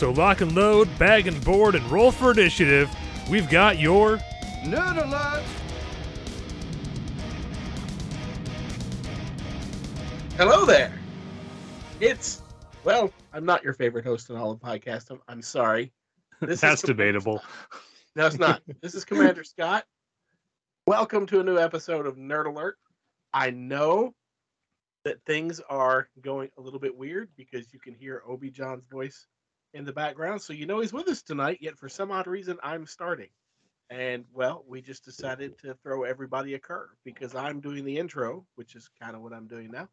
So lock and load, bag and board, and roll for initiative. We've got your Nerd alert! Hello there. It's well, I'm not your favorite host in all of podcast. I'm, I'm sorry. This That's is debatable. No, it's not. This is Commander Scott. Welcome to a new episode of Nerd Alert. I know that things are going a little bit weird because you can hear Obi John's voice in the background, so you know he's with us tonight. Yet for some odd reason, I'm starting, and well, we just decided to throw everybody a curve because I'm doing the intro, which is kind of what I'm doing now,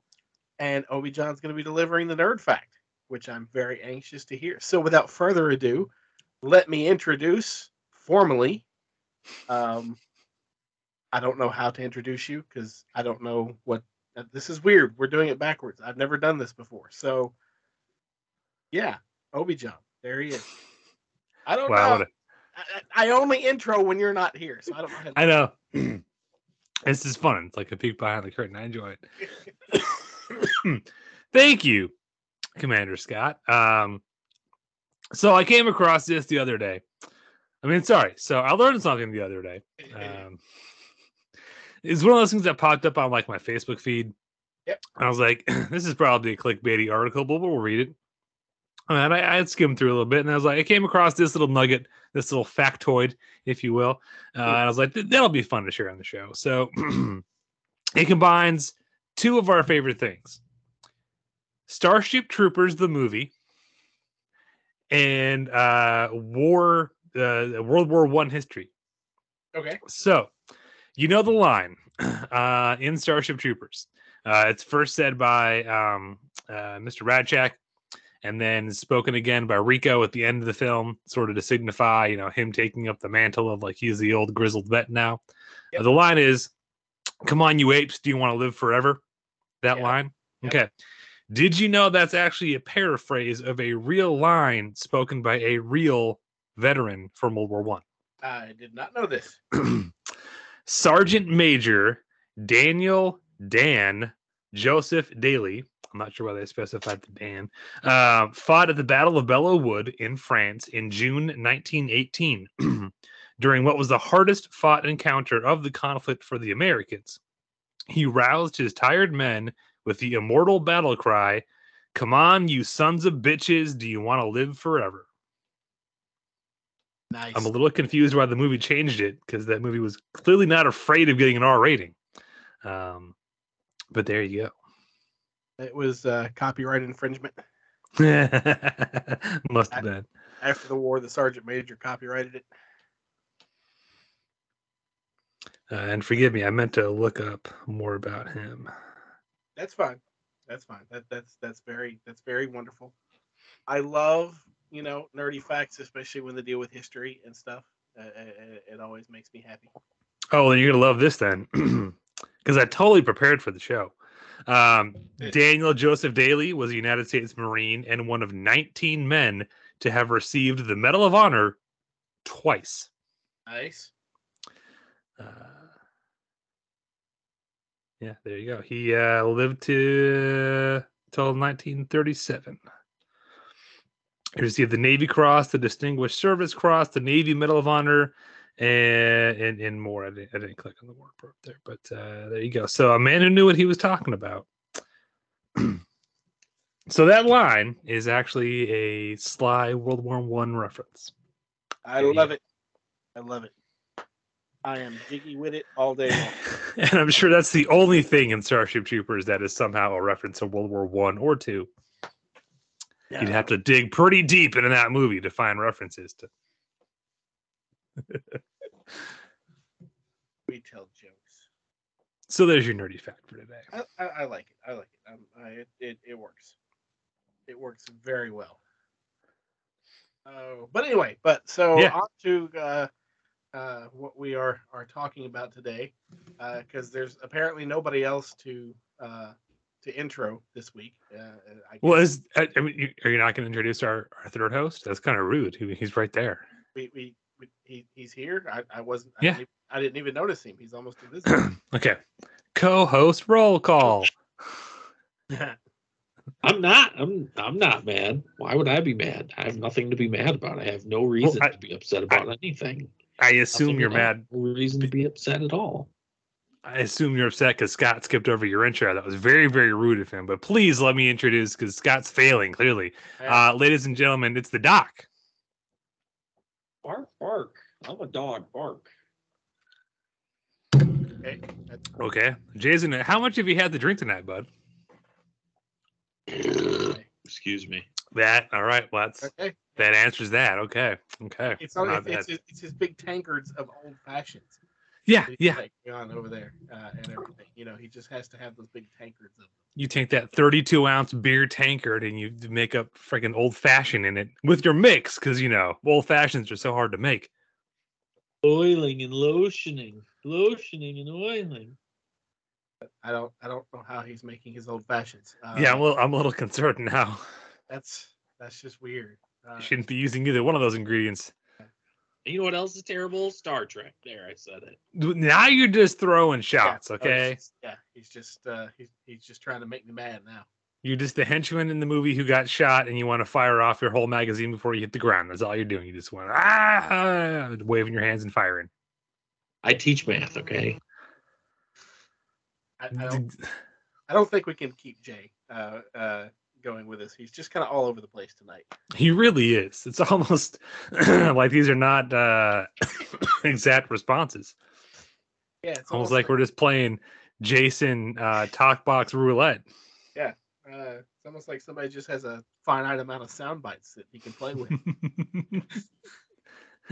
and Obi John's going to be delivering the nerd fact, which I'm very anxious to hear. So without further ado, let me introduce formally. Um, I don't know how to introduce you because I don't know what. uh, This is weird. We're doing it backwards. I've never done this before. So, yeah, Obi John, there he is. I don't Wow, know. I, only intro when you're not here, so I don't know. I know. this is fun. It's like a peek behind the curtain. I enjoy it. Thank you, Commander Scott. Um, so I came across this the other day. I mean, sorry. So I learned something the other day. Um, it's one of those things that popped up on like my Facebook feed. Yep. I was like, this is probably a clickbaity article, but we'll read it. And I, I had skimmed through a little bit, and I was like, I came across this little nugget, this little factoid, if you will. Uh, and I was like, that'll be fun to share on the show. So it combines two of our favorite things Starship Troopers, the movie, and uh, war, uh, World War One history. okay. So, you know the line uh, in Starship Troopers. Uh, it's first said by um, uh, Mr. Rasczak, and then spoken again by Rico at the end of the film, sort of to signify, you know, him taking up the mantle of like he's the old grizzled vet now. Yep. Uh, the line is, "Come on, you apes, do you want to live forever?" That Yeah. line. Yep. Okay. Did you know that's actually a paraphrase of a real line spoken by a real veteran from World War One? I did not know this. Sergeant Major Daniel Dan Joseph Daly. I'm not sure why they specified the Dan. Uh, fought at the Battle of Belleau Wood in France in June 1918 during what was the hardest fought encounter of the conflict for the Americans. He roused his tired men with the immortal battle cry, Come on, you sons of bitches, do you want to live forever? Nice. I'm a little confused why the movie changed it because that movie was clearly not afraid of getting an R rating. Um, but there you It was uh, copyright infringement. Must have been. After the war, the sergeant major copyrighted it. Uh, and forgive me, I meant to look up more about him. That's fine. That's fine. That that's that's very that's very wonderful. I love you know nerdy facts, especially when they deal with history and stuff. Uh, it, it always makes me happy. Oh, then you're gonna love this then, because I totally prepared for the show. Um, Daniel Joseph Daly was a United States Marine and one of 19 men to have received the Medal of Honor twice. Nice. Uh, yeah, there you go. He uh, lived to till 1937. He received the Navy Cross, the Distinguished Service Cross, the Navy Medal of Honor, and and, and more. I didn't, I didn't click on the word there, but uh, there you go. So a man who knew what he was talking about. So that line is actually a sly World War One reference. I Yeah. love it. I love it. I am jiggy with it all day long. and I'm sure that's the only thing in Starship Troopers that is somehow a reference to World War One or two. You'd have to dig pretty deep into that movie to find references to. We tell jokes. So there's your nerdy fact for today. I, I, I like it. I like it. Um, I, it, it. Works. It works very well. Oh, but anyway, but so Yeah. on to uh, uh, what we are are talking about today, because there's apparently nobody else to uh, to intro this week. Uh, I Well, is I, I mean, you, are you not going to introduce our, our third host? That's kind of rude. He, he's right there. we, we he, he's here. I, I wasn't. I Yeah. didn't, even, I didn't even notice him. He's almost invisible. okay, co-host roll call. I'm not. I'm. I'm not mad. Why would I be mad? I have nothing to be mad about. I have no reason I- to be upset about anything. I assume Nothing you're mad. No reason to be upset at all. I assume you're upset because Scott skipped over your intro. That was very, very rude of him. But please let me introduce because Scott's failing clearly. Uh, ladies and gentlemen, it's the Doc. Bark, bark. I'm a dog. Bark. okay. Okay, Jason, how much have you had to drink tonight, bud? Excuse me. That all right? Well, that's okay. that answers that. Okay, okay. It's only it's, it's, his, it's his big tankards of old fashions. Yeah, he's yeah. taking on over there uh, and everything. You know, he just has to have those big tankards of them. You take that 32 ounce beer tankard and you make up freaking old fashioned in it with your mix because you know old fashions are so hard to make. Oiling and lotioning, lotioning and oiling. I don't I don't know how he's making his old fashions. Uh, yeah, I'm a little, I'm a little concerned now. that's that's just weird. Uh, You shouldn't be using either one of those ingredients. And you know what else is terrible? Star Trek. There, I said it. Now you're just throwing yeah, shots, oh, it's okay? just- yeah, he's just uh, he's he's just trying to make me mad now. You're just the henchman in the movie who got shot, and you want to fire off your whole magazine before you hit the ground. That's all you're doing. You just want ah, waving your hands and firing. I teach math. Okay. I, I don't I don't think we can keep Jay uh, uh, going with us. He's just kind of all over the place tonight. He really is. It's almost like these are not uh, exact responses. Yeah, it's Almost like we're just playing Jason uh, talk box roulette. Yeah. Uh, it's almost like somebody just has a finite amount of sound bites that he can play with.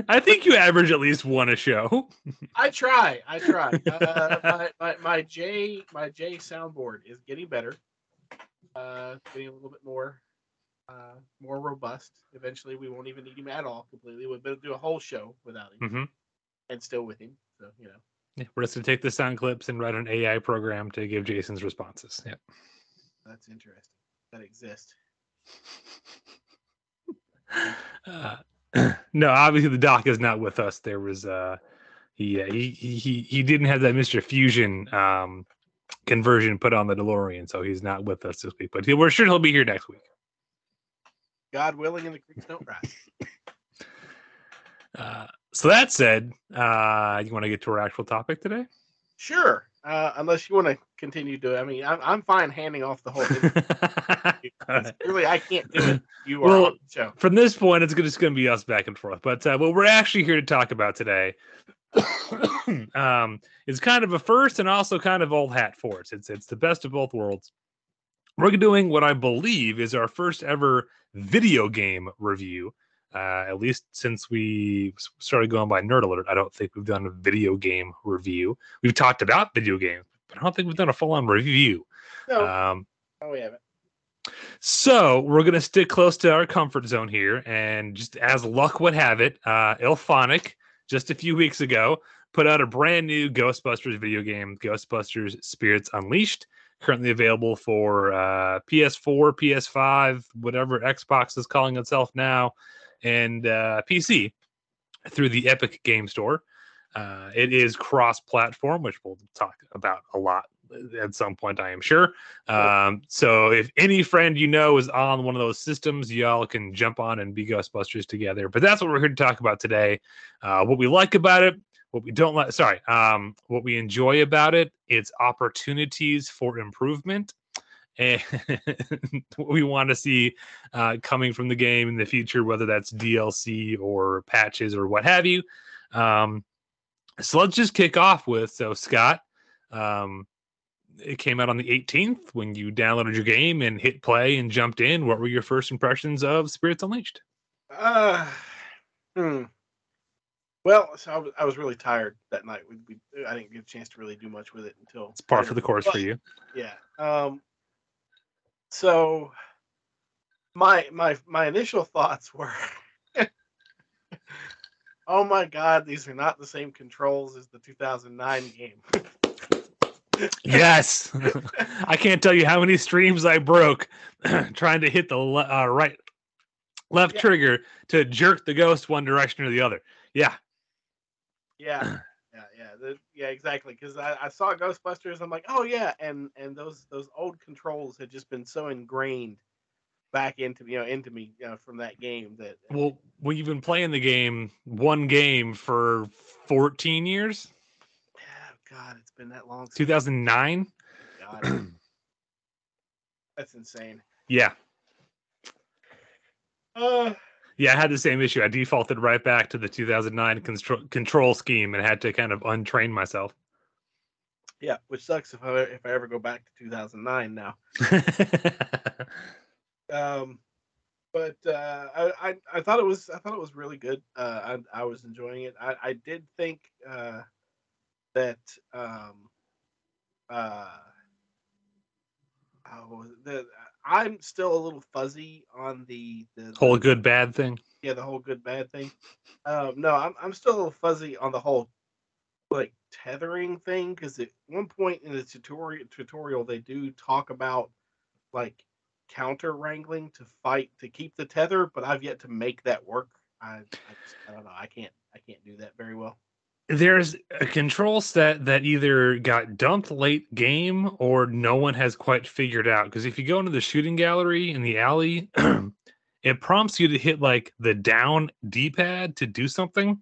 I think you average at least one a show. I try. I try. Uh, my, my my J my J soundboard is getting better. Uh, getting a little bit more uh, more robust. Eventually, we won't even need him at all completely. We'll be able to do a whole show without him mm-hmm. and still with him. So you know, Yeah, we're just gonna take the sound clips and write an AI program to give Jason's responses. Yeah. that's interesting. That exists. Uh, no, obviously the doc is not with us. There was uh he uh, he he he he didn't have that Mr. Fusion um conversion put on the DeLorean, so he's not with us this week. But we're sure he'll be here next week. God willing, and the creeks don't rise. Uh, so that said, uh, you want to get to our actual topic today? Sure. Uh, unless you want to continue to, I mean, I'm, I'm fine handing off the whole. thing. Really, I can't do it. You are Well, on the show. From this point, it's just going to be us back and forth. But uh, what we're actually here to talk about today um, is kind of a first and also kind of old hat for us. It's it's the best of both worlds. We're doing what I believe is our first ever video game review. Uh, at least since we started going by Nerd Alert, I don't think we've done a video game review. We've talked about video games, but I don't think we've done a full on review. No, Um, oh, we haven't. so we're gonna stick close to our comfort zone here, and just as luck would have it, uh, IllFonic just a few weeks ago put out a brand new Ghostbusters video game, Ghostbusters Spirits Unleashed, currently available for uh, PS4, PS5, whatever Xbox is calling itself now, and uh, PC through the Epic Game Store. Uh, it is cross-platform, which we'll talk about a lot at some point, I am sure. Um, so if any friend you know is on one of those systems, y'all can jump on and be Ghostbusters together. But that's what we're here to talk about today. Uh, what we like about it, what we don't like, sorry, um, what we enjoy about it, its opportunities for improvement, and what we want to see uh, coming from the game in the future, whether that's DLC or patches or what have you. Um, so let's just kick off with so Scott. Um, it came out on the 18th when you downloaded your game and hit play and jumped in. What were your first impressions of Spirits Unleashed? Uh, hmm. Well, so I was, I was really tired that night. We, we, I didn't get a chance to really do much with it until it's par for the course but, for you. Yeah. Um. So my my my initial thoughts were, oh my god, these are not the same controls as the 2009 game. yes, I can't tell you how many streams I broke trying to hit the le- uh, right left Yeah. trigger to jerk the ghost one direction or the other. Yeah, Yeah, yeah, yeah, the, yeah, exactly. Because I, I saw Ghostbusters, I'm like, oh yeah, and and those those old controls had just been so ingrained back into you know into me you know, from that game that well, we've been playing the game one game for 14 years, yeah, God, it's been that long. since- 2009. God, that's insane. Yeah, Uh, yeah, I had the same issue. I defaulted right back to the 2009 control control scheme and had to kind of untrain myself. yeah, which sucks if I if I ever go back to 2009 now. Um, but uh, I, I I thought it was I thought it was really good. Uh, I I was enjoying it. I I did think uh, that um uh oh, the I'm still a little fuzzy on the the, the Whole good bad thing. yeah the whole good bad thing. Um, no, I'm I'm still a little fuzzy on the whole like tethering thing because at one point in the tutorial tutorial they do talk about like counter wrangling to fight to keep the tether, but I've yet to make that work. I I, just, I don't know. I can't I can't do that very well. There's a control set that either got dumped late game or no one has quite figured out. Because if you go into the shooting gallery in the alley it prompts you to hit like the down d-pad to do something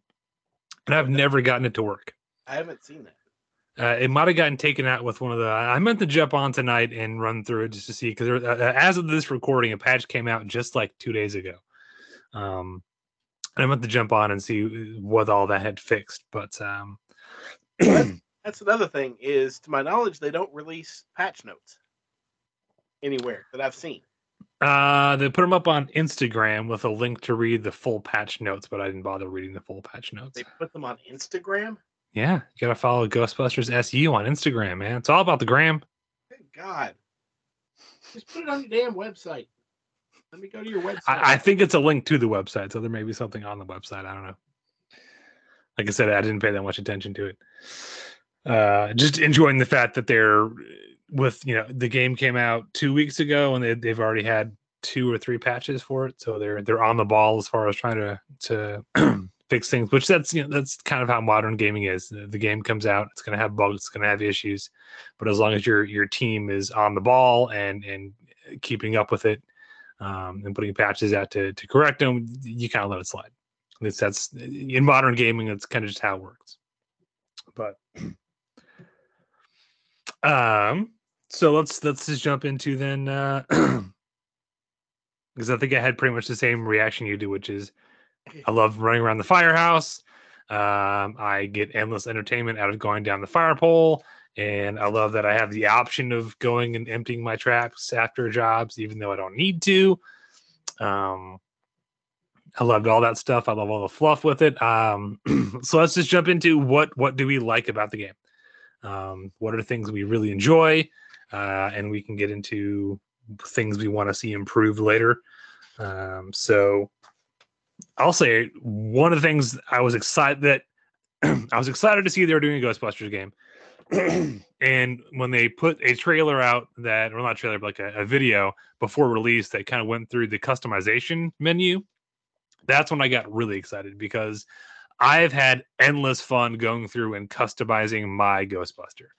and i've never gotten it to work. I haven't seen that. uh, it might have gotten taken out with one of the i meant to jump on tonight and run through it just to see because uh, as of this recording a patch came out just like two days ago. Um i meant to jump on and see what all that had fixed but um That's another thing is to my knowledge they don't release patch notes anywhere that I've seen. Uh, they put them up on Instagram with a link to read the full patch notes, but I didn't bother reading the full patch notes. They put them on Instagram. Yeah, you gotta follow Ghostbusters SU on Instagram, man. It's all about the gram. Good God. Just put it on your damn website. Let me go to your website. I, I think it's a link to the website, so there may be something on the website. I don't know. Like I said, I didn't pay that much attention to it. Uh, just enjoying the fact that they're with you know the game came out two weeks ago and they, they've already had two or three patches for it, so they're they're on the ball as far as trying to to fix things. Which that's you know that's kind of how modern gaming is. The, the game comes out, it's going to have bugs, it's going to have issues, but as long as your your team is on the ball and and keeping up with it um, and putting patches out to to correct them, you kind of let it slide. It's, that's in modern gaming. That's kind of just how it works. But um, so let's let's just jump into then uh, because I think I had pretty much the same reaction you do, which is I love running around the firehouse. Um, I get endless entertainment out of going down the fire pole. And I love that I have the option of going and emptying my traps after jobs, even though I don't need to. Um, I loved all that stuff. I love all the fluff with it. Um, so let's just jump into what what do we like about the game? Um, what are the things we really enjoy? Uh, and we can get into things we want to see improved later. Um, so I'll say one of the things I was excited that I was excited to see they were doing a Ghostbusters game. and when they put a trailer out that, or not trailer, but like a, a video before release that kind of went through the customization menu, that's when I got really excited because I've had endless fun going through and customizing my Ghostbuster.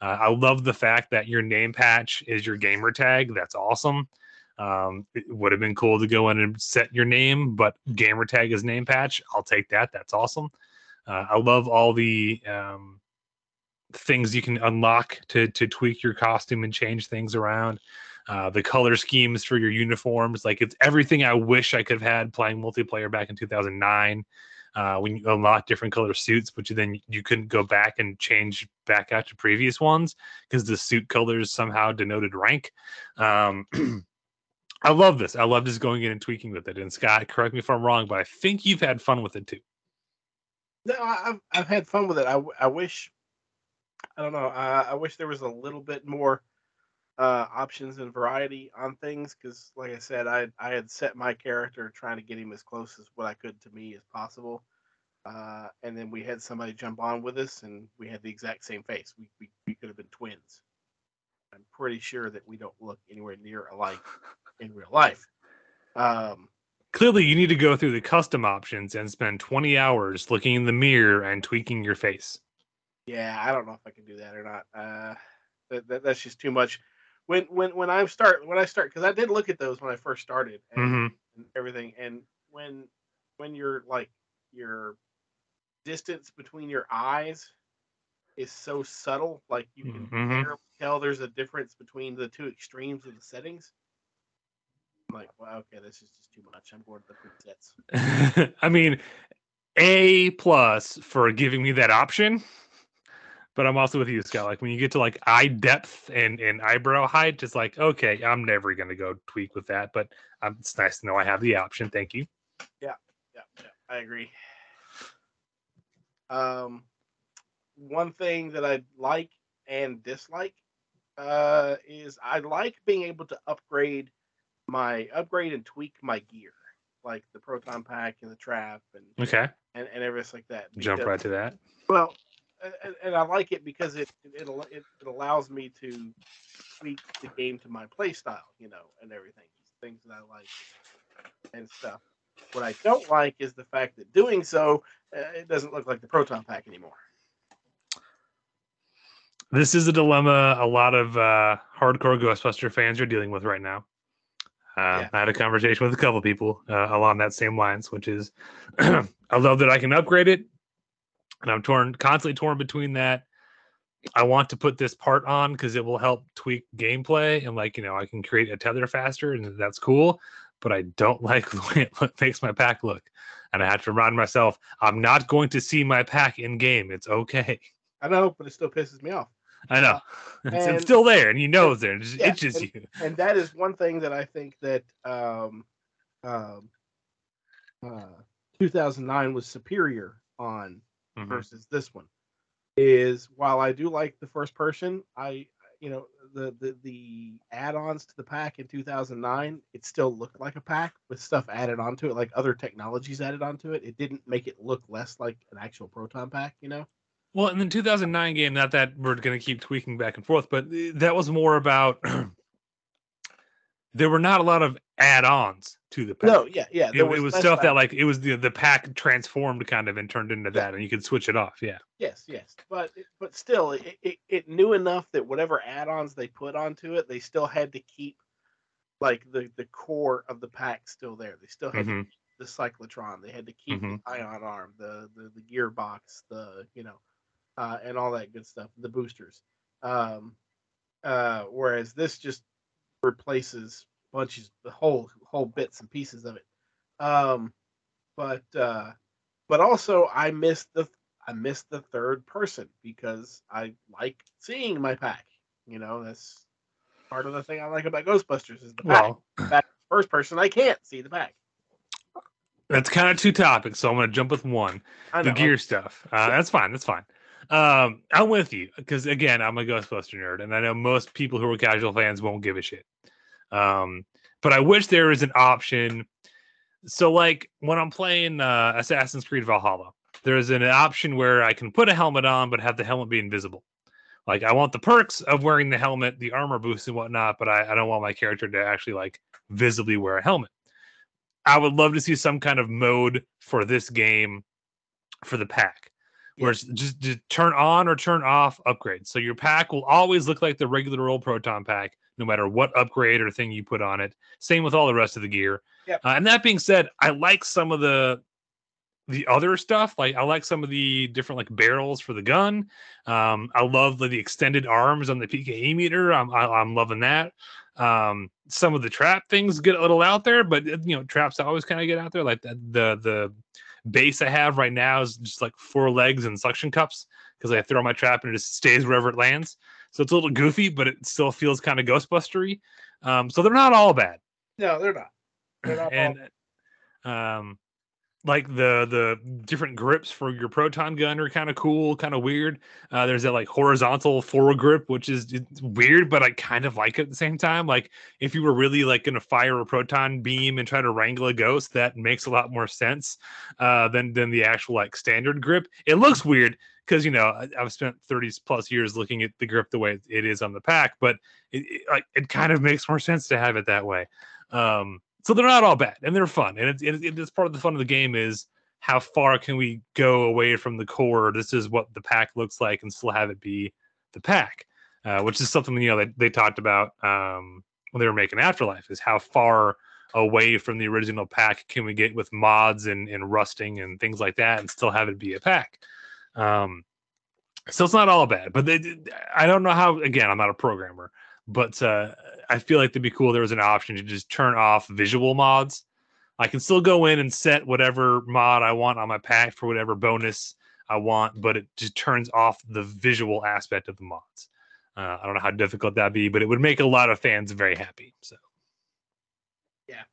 Uh, I love the fact that your name patch is your gamer tag. That's awesome. Um, it would have been cool to go in and set your name, but gamer tag is name patch. I'll take that. That's awesome. Uh, I love all the um, things you can unlock to to tweak your costume and change things around. uh, the color schemes for your uniforms. Like it's everything I wish I could have had playing multiplayer back in 2009. Uh, when you unlock different color suits, but you then you couldn't go back and change back out to previous ones because the suit colors somehow denoted rank. Um, I love this. I love just going in and tweaking with it. And Scott, correct me if I'm wrong, but I think you've had fun with it too. No, I've I've had fun with it. I, I wish, I don't know. I, I wish there was a little bit more uh, options and variety on things because, like I said, I I had set my character trying to get him as close as what I could to me as possible, uh, and then we had somebody jump on with us, and we had the exact same face. We we, we could have been twins. I'm pretty sure that we don't look anywhere near alike in real life. Um, Clearly, you need to go through the custom options and spend 20 hours looking in the mirror and tweaking your face. Yeah, I don't know if I can do that or not. Uh, that, that that's just too much. When when when I start when I start because I did look at those when I first started and, Mhm. and everything, and when when you're like your distance between your eyes is so subtle, like you can Mhm. tell there's a difference between the two extremes of the settings. I'm like, well, okay, this is just too much. I'm going to the presets. I mean, A plus for giving me that option. But I'm also with you, Scott. Like when you get to like eye depth and, and eyebrow height, it's like, okay, I'm never gonna go tweak with that. But um, it's nice to know I have the option. Thank you. Yeah, yeah, I agree. Um, one thing that I like and dislike uh, is I like being able to upgrade my upgrade and tweak my gear, like the proton pack and the trap and Okay. and, and everything like that. Jump because- right to that. Well, and, and I like it because it it, it it allows me to tweak the game to my play style, you know, and everything, things that I like and stuff. What I don't like is the fact that doing so, uh, it doesn't look like the proton pack anymore. This is a dilemma a lot of uh, hardcore Ghostbuster fans are dealing with right now. Uh, Yeah. I had a conversation with a couple people uh, along that same lines, which is I love that I can upgrade it, and I'm torn, constantly torn between that. I want to put this part on because it will help tweak gameplay and, like, you know, I can create a tether faster, and that's cool. But I don't like the way it makes my pack look, and I have to remind myself I'm not going to see my pack in game. It's okay. I know, but it still pisses me off. I know. It's, it's and- still there, and you know it's there. It just Yeah, itches and- you. and that is one thing that I think that um, um, uh, 2009 was superior on Mhm. versus this one. Is while I do like the first person, I you know the the the add-ons to the pack in 2009, it still looked like a pack with stuff added onto it, like other technologies added onto it. It didn't make it look less like an actual proton pack, you know. Well, in the 2009 game, not that we're going to keep tweaking back and forth, but uh, that was more about there were not a lot of add-ons to the pack. No, yeah, yeah. it, there it was stuff that like it was the the pack transformed kind of and turned into that, and you could switch it off. Yeah. Yes, yes, but but still, it, it, it knew enough that whatever add-ons they put onto it, they still had to keep like the the core of the pack still there. They still had to Mhm. keep the cyclotron. They had to keep Mhm. the ion arm, the, the the gearbox, the you know, uh, and all that good stuff. The boosters. Um, uh, whereas this just replaces bunches, the whole whole bits and pieces of it. Um, but uh, but also I missed the I missed the third person because I like seeing my pack. You know, that's part of the thing I like about Ghostbusters is the pack. Well, Back first person, I can't see the pack. that's kind of two topics, so I'm going to jump with one. The gear stuff. Uh, Sure. That's fine. That's fine. Um, I'm with you because again, I'm a Ghostbuster nerd, and I know most people who are casual fans won't give a shit. Um, but I wish there was an option. So, like when I'm playing uh, Assassin's Creed Valhalla, there's an option where I can put a helmet on, but have the helmet be invisible. Like I want the perks of wearing the helmet, the armor boost and whatnot, but I, I don't want my character to actually like visibly wear a helmet. I would love to see some kind of mode for this game for the pack where it's just, just turn on or turn off upgrades. So your pack will always look like the regular old proton pack, no matter what upgrade or thing you put on it. Same with all the rest of the gear. Yep. Uh, and that being said, I like some of the the other stuff. Like I like some of the different like barrels for the gun. Um, I love the, the extended arms on the PKE meter. I'm I, I'm loving that. Um, some of the trap things get a little out there, but you know, traps always kind of get out there. Like the, the the base I have right now is just like four legs and suction cups because I throw my trap and it just stays wherever it lands. So it's a little goofy, but it still feels kind of Ghostbustery. Um, so they're not all bad. No, they're not. They're not all- and um, like the the different grips for your proton gun are kind of cool, kind of weird. Uh, there's that like horizontal forward grip, which is weird, but I kind of like it at the same time. Like if you were really like going to fire a proton beam and try to wrangle a ghost, that makes a lot more sense uh, than than the actual like standard grip. It looks weird because you know I, I've spent 30 plus years looking at the grip the way it is on the pack, but it, it like it kind of makes more sense to have it that way. Um, so they're not all bad and they're fun, and it's it, it's part of the fun of the game is how far can we go away from the core? This is what the pack looks like, and still have it be the pack, uh, which is something you know they, they talked about um, when they were making Afterlife. Is how far away from the original pack can we get with mods and, and rusting and things like that, and still have it be a pack. Um, so it's not all bad, but they, I don't know how. Again, I'm not a programmer, but uh, I feel like it'd be cool. There was an option to just turn off visual mods. I can still go in and set whatever mod I want on my pack for whatever bonus I want, but it just turns off the visual aspect of the mods. Uh, I don't know how difficult that'd be, but it would make a lot of fans very happy. So yeah.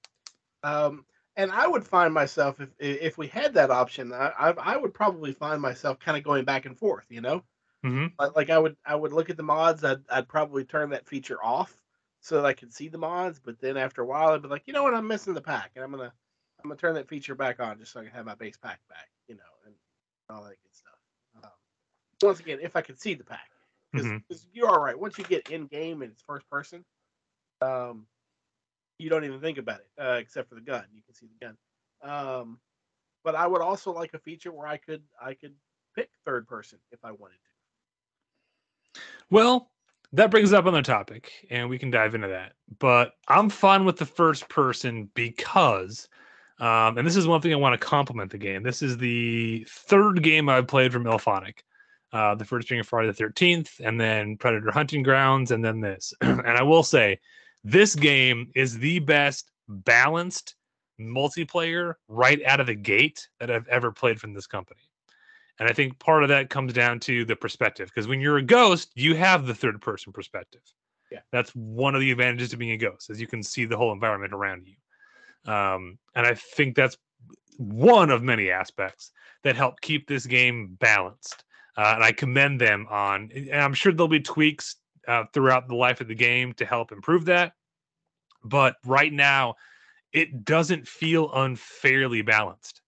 Um, and I would find myself if if we had that option, I I, I would probably find myself kind of going back and forth. You know, Mhm. like, like I would I would look at the mods. I'd I'd probably turn that feature off so that I could see the mods. But then after a while, I'd be like, you know what, I'm missing the pack, and I'm gonna I'm gonna turn that feature back on just so I can have my base pack back. You know, and all that good stuff. Um, once again, if I could see the pack, because Mhm. you are right. Once you get in game and it's first person, um, you don't even think about it uh, except for the gun. You can see the gun. Um, but I would also like a feature where I could I could pick third person if I wanted to. Well, that brings up another topic, and we can dive into that. But I'm fine with the first person because, um, and this is one thing I want to compliment the game. This is the third game I've played from IllFonic. Uh, the first being Friday the 13th, and then Predator Hunting Grounds, and then this. and I will say, this game is the best balanced multiplayer right out of the gate that I've ever played from this company. And I think part of that comes down to the perspective because when you're a ghost, you have the third person perspective. Yeah. That's one of the advantages of being a ghost, as you can see the whole environment around you. Um, and I think that's one of many aspects that help keep this game balanced. Uh, and I commend them on, and I'm sure there'll be tweaks uh, throughout the life of the game to help improve that. But right now, it doesn't feel unfairly balanced.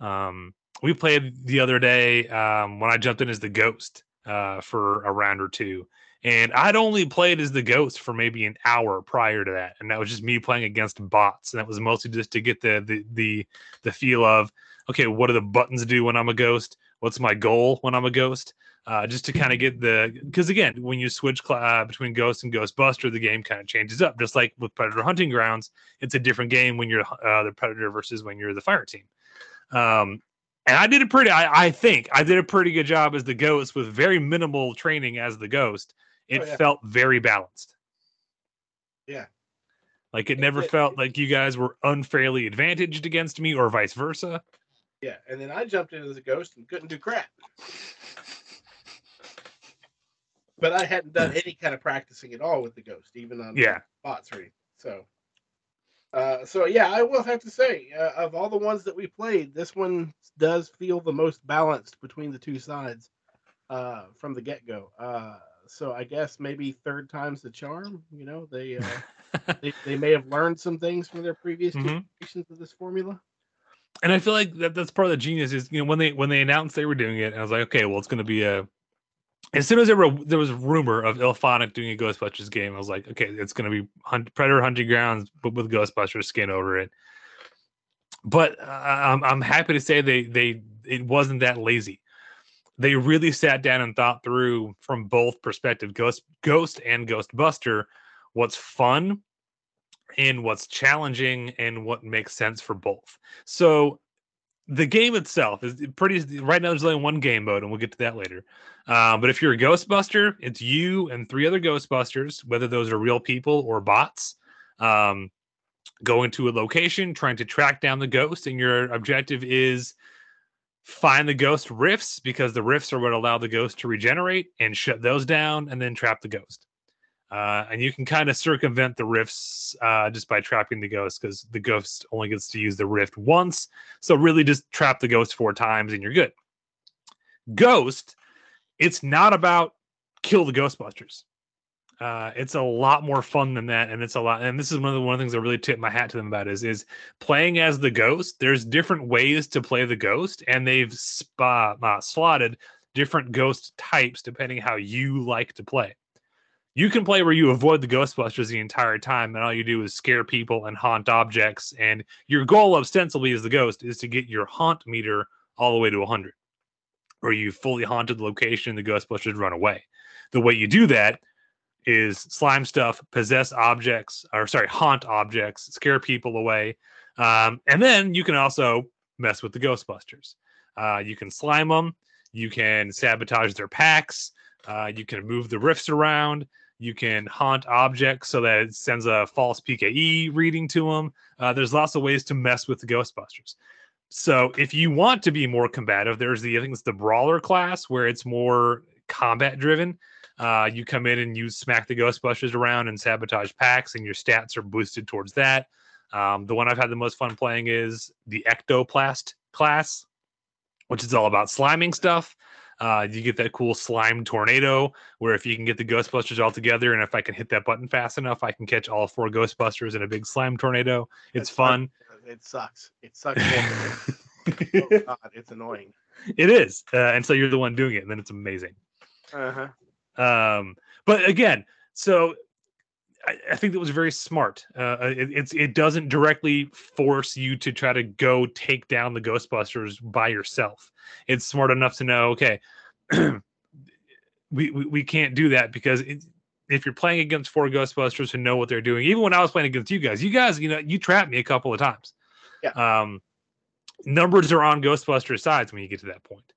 Um, we played the other day um, when I jumped in as the ghost uh, for a round or two, and I'd only played as the ghost for maybe an hour prior to that, and that was just me playing against bots, and that was mostly just to get the the the, the feel of okay, what do the buttons do when I'm a ghost? What's my goal when I'm a ghost? Uh, just to kind of get the because again, when you switch cl- uh, between Ghost and Ghostbuster, the game kind of changes up. Just like with Predator Hunting Grounds, it's a different game when you're uh, the Predator versus when you're the Fire Team. Um, and I did a pretty, I, I think I did a pretty good job as the Ghost with very minimal training as the Ghost. It Oh, yeah. felt very balanced. Yeah. Like it never it- felt like you guys were unfairly advantaged against me or vice versa. Yeah, and then I jumped in as a ghost and couldn't do crap. But I hadn't done any kind of practicing at all with the ghost, even on Yeah. bots or anything. So, uh, so yeah, I will have to say, uh, of all the ones that we played, this one does feel the most balanced between the two sides uh, from the get go. Uh, so I guess maybe third time's the charm. You know, they uh, they, they may have learned some things from their previous Mhm. iterations of this formula. and I feel like that that's part of the genius is you know when they when they announced they were doing it, I was like, okay, well, it's going to be a. As soon as there were there was rumor of IllFonic doing a Ghostbusters game, I was like, okay, it's going to be hunt, Predator Hunting Grounds, but with Ghostbusters skin over it. But uh, I'm I'm happy to say they they it wasn't that lazy. They really sat down and thought through from both perspective, Ghost Ghost and Ghostbuster, what's fun and what's challenging and what makes sense for both. So the game itself is pretty right now there's only one game mode and we'll get to that later. Um, but if you're a ghostbuster it's you and three other ghostbusters whether those are real people or bots um, going to a location trying to track down the ghost and your objective is find the ghost rifts because the rifts are what allow the ghost to regenerate and shut those down and then trap the ghost uh, and you can kind of circumvent the rifts uh, just by trapping the ghost because the ghost only gets to use the rift once. So really, just trap the ghost four times and you're good. Ghost, it's not about kill the Ghostbusters. Uh, it's a lot more fun than that, and it's a lot. And this is one of the one of the things I really tip my hat to them about is is playing as the ghost. There's different ways to play the ghost, and they've spa, uh, slotted different ghost types depending how you like to play you can play where you avoid the Ghostbusters the entire time, and all you do is scare people and haunt objects. And your goal, ostensibly, as the ghost, is to get your haunt meter all the way to 100, where you fully haunted the location, and the Ghostbusters run away. The way you do that is slime stuff, possess objects, or sorry, haunt objects, scare people away, um, and then you can also mess with the Ghostbusters. Uh, you can slime them, you can sabotage their packs. Uh, you can move the rifts around. You can haunt objects so that it sends a false PKE reading to them. Uh, there's lots of ways to mess with the Ghostbusters. So if you want to be more combative, there's the I think it's the brawler class where it's more combat driven. Uh, you come in and you smack the Ghostbusters around and sabotage packs, and your stats are boosted towards that. Um, the one I've had the most fun playing is the Ectoplast class, which is all about sliming stuff. Uh, you get that cool slime tornado where if you can get the Ghostbusters all together, and if I can hit that button fast enough, I can catch all four Ghostbusters in a big slime tornado. It's That's fun. It sucks. It sucks. oh, God, it's annoying. It is, uh, and so you're the one doing it, and then it's amazing. Uh huh. Um, but again, so I, I, think that was very smart. Uh, it, it's it doesn't directly force you to try to go take down the Ghostbusters by yourself. It's smart enough to know, okay, we, we, we can't do that because it, if you're playing against four Ghostbusters who know what they're doing, even when I was playing against you guys, you guys, you know, you trapped me a couple of times. Yeah. Um, numbers are on Ghostbusters sides when you get to that point.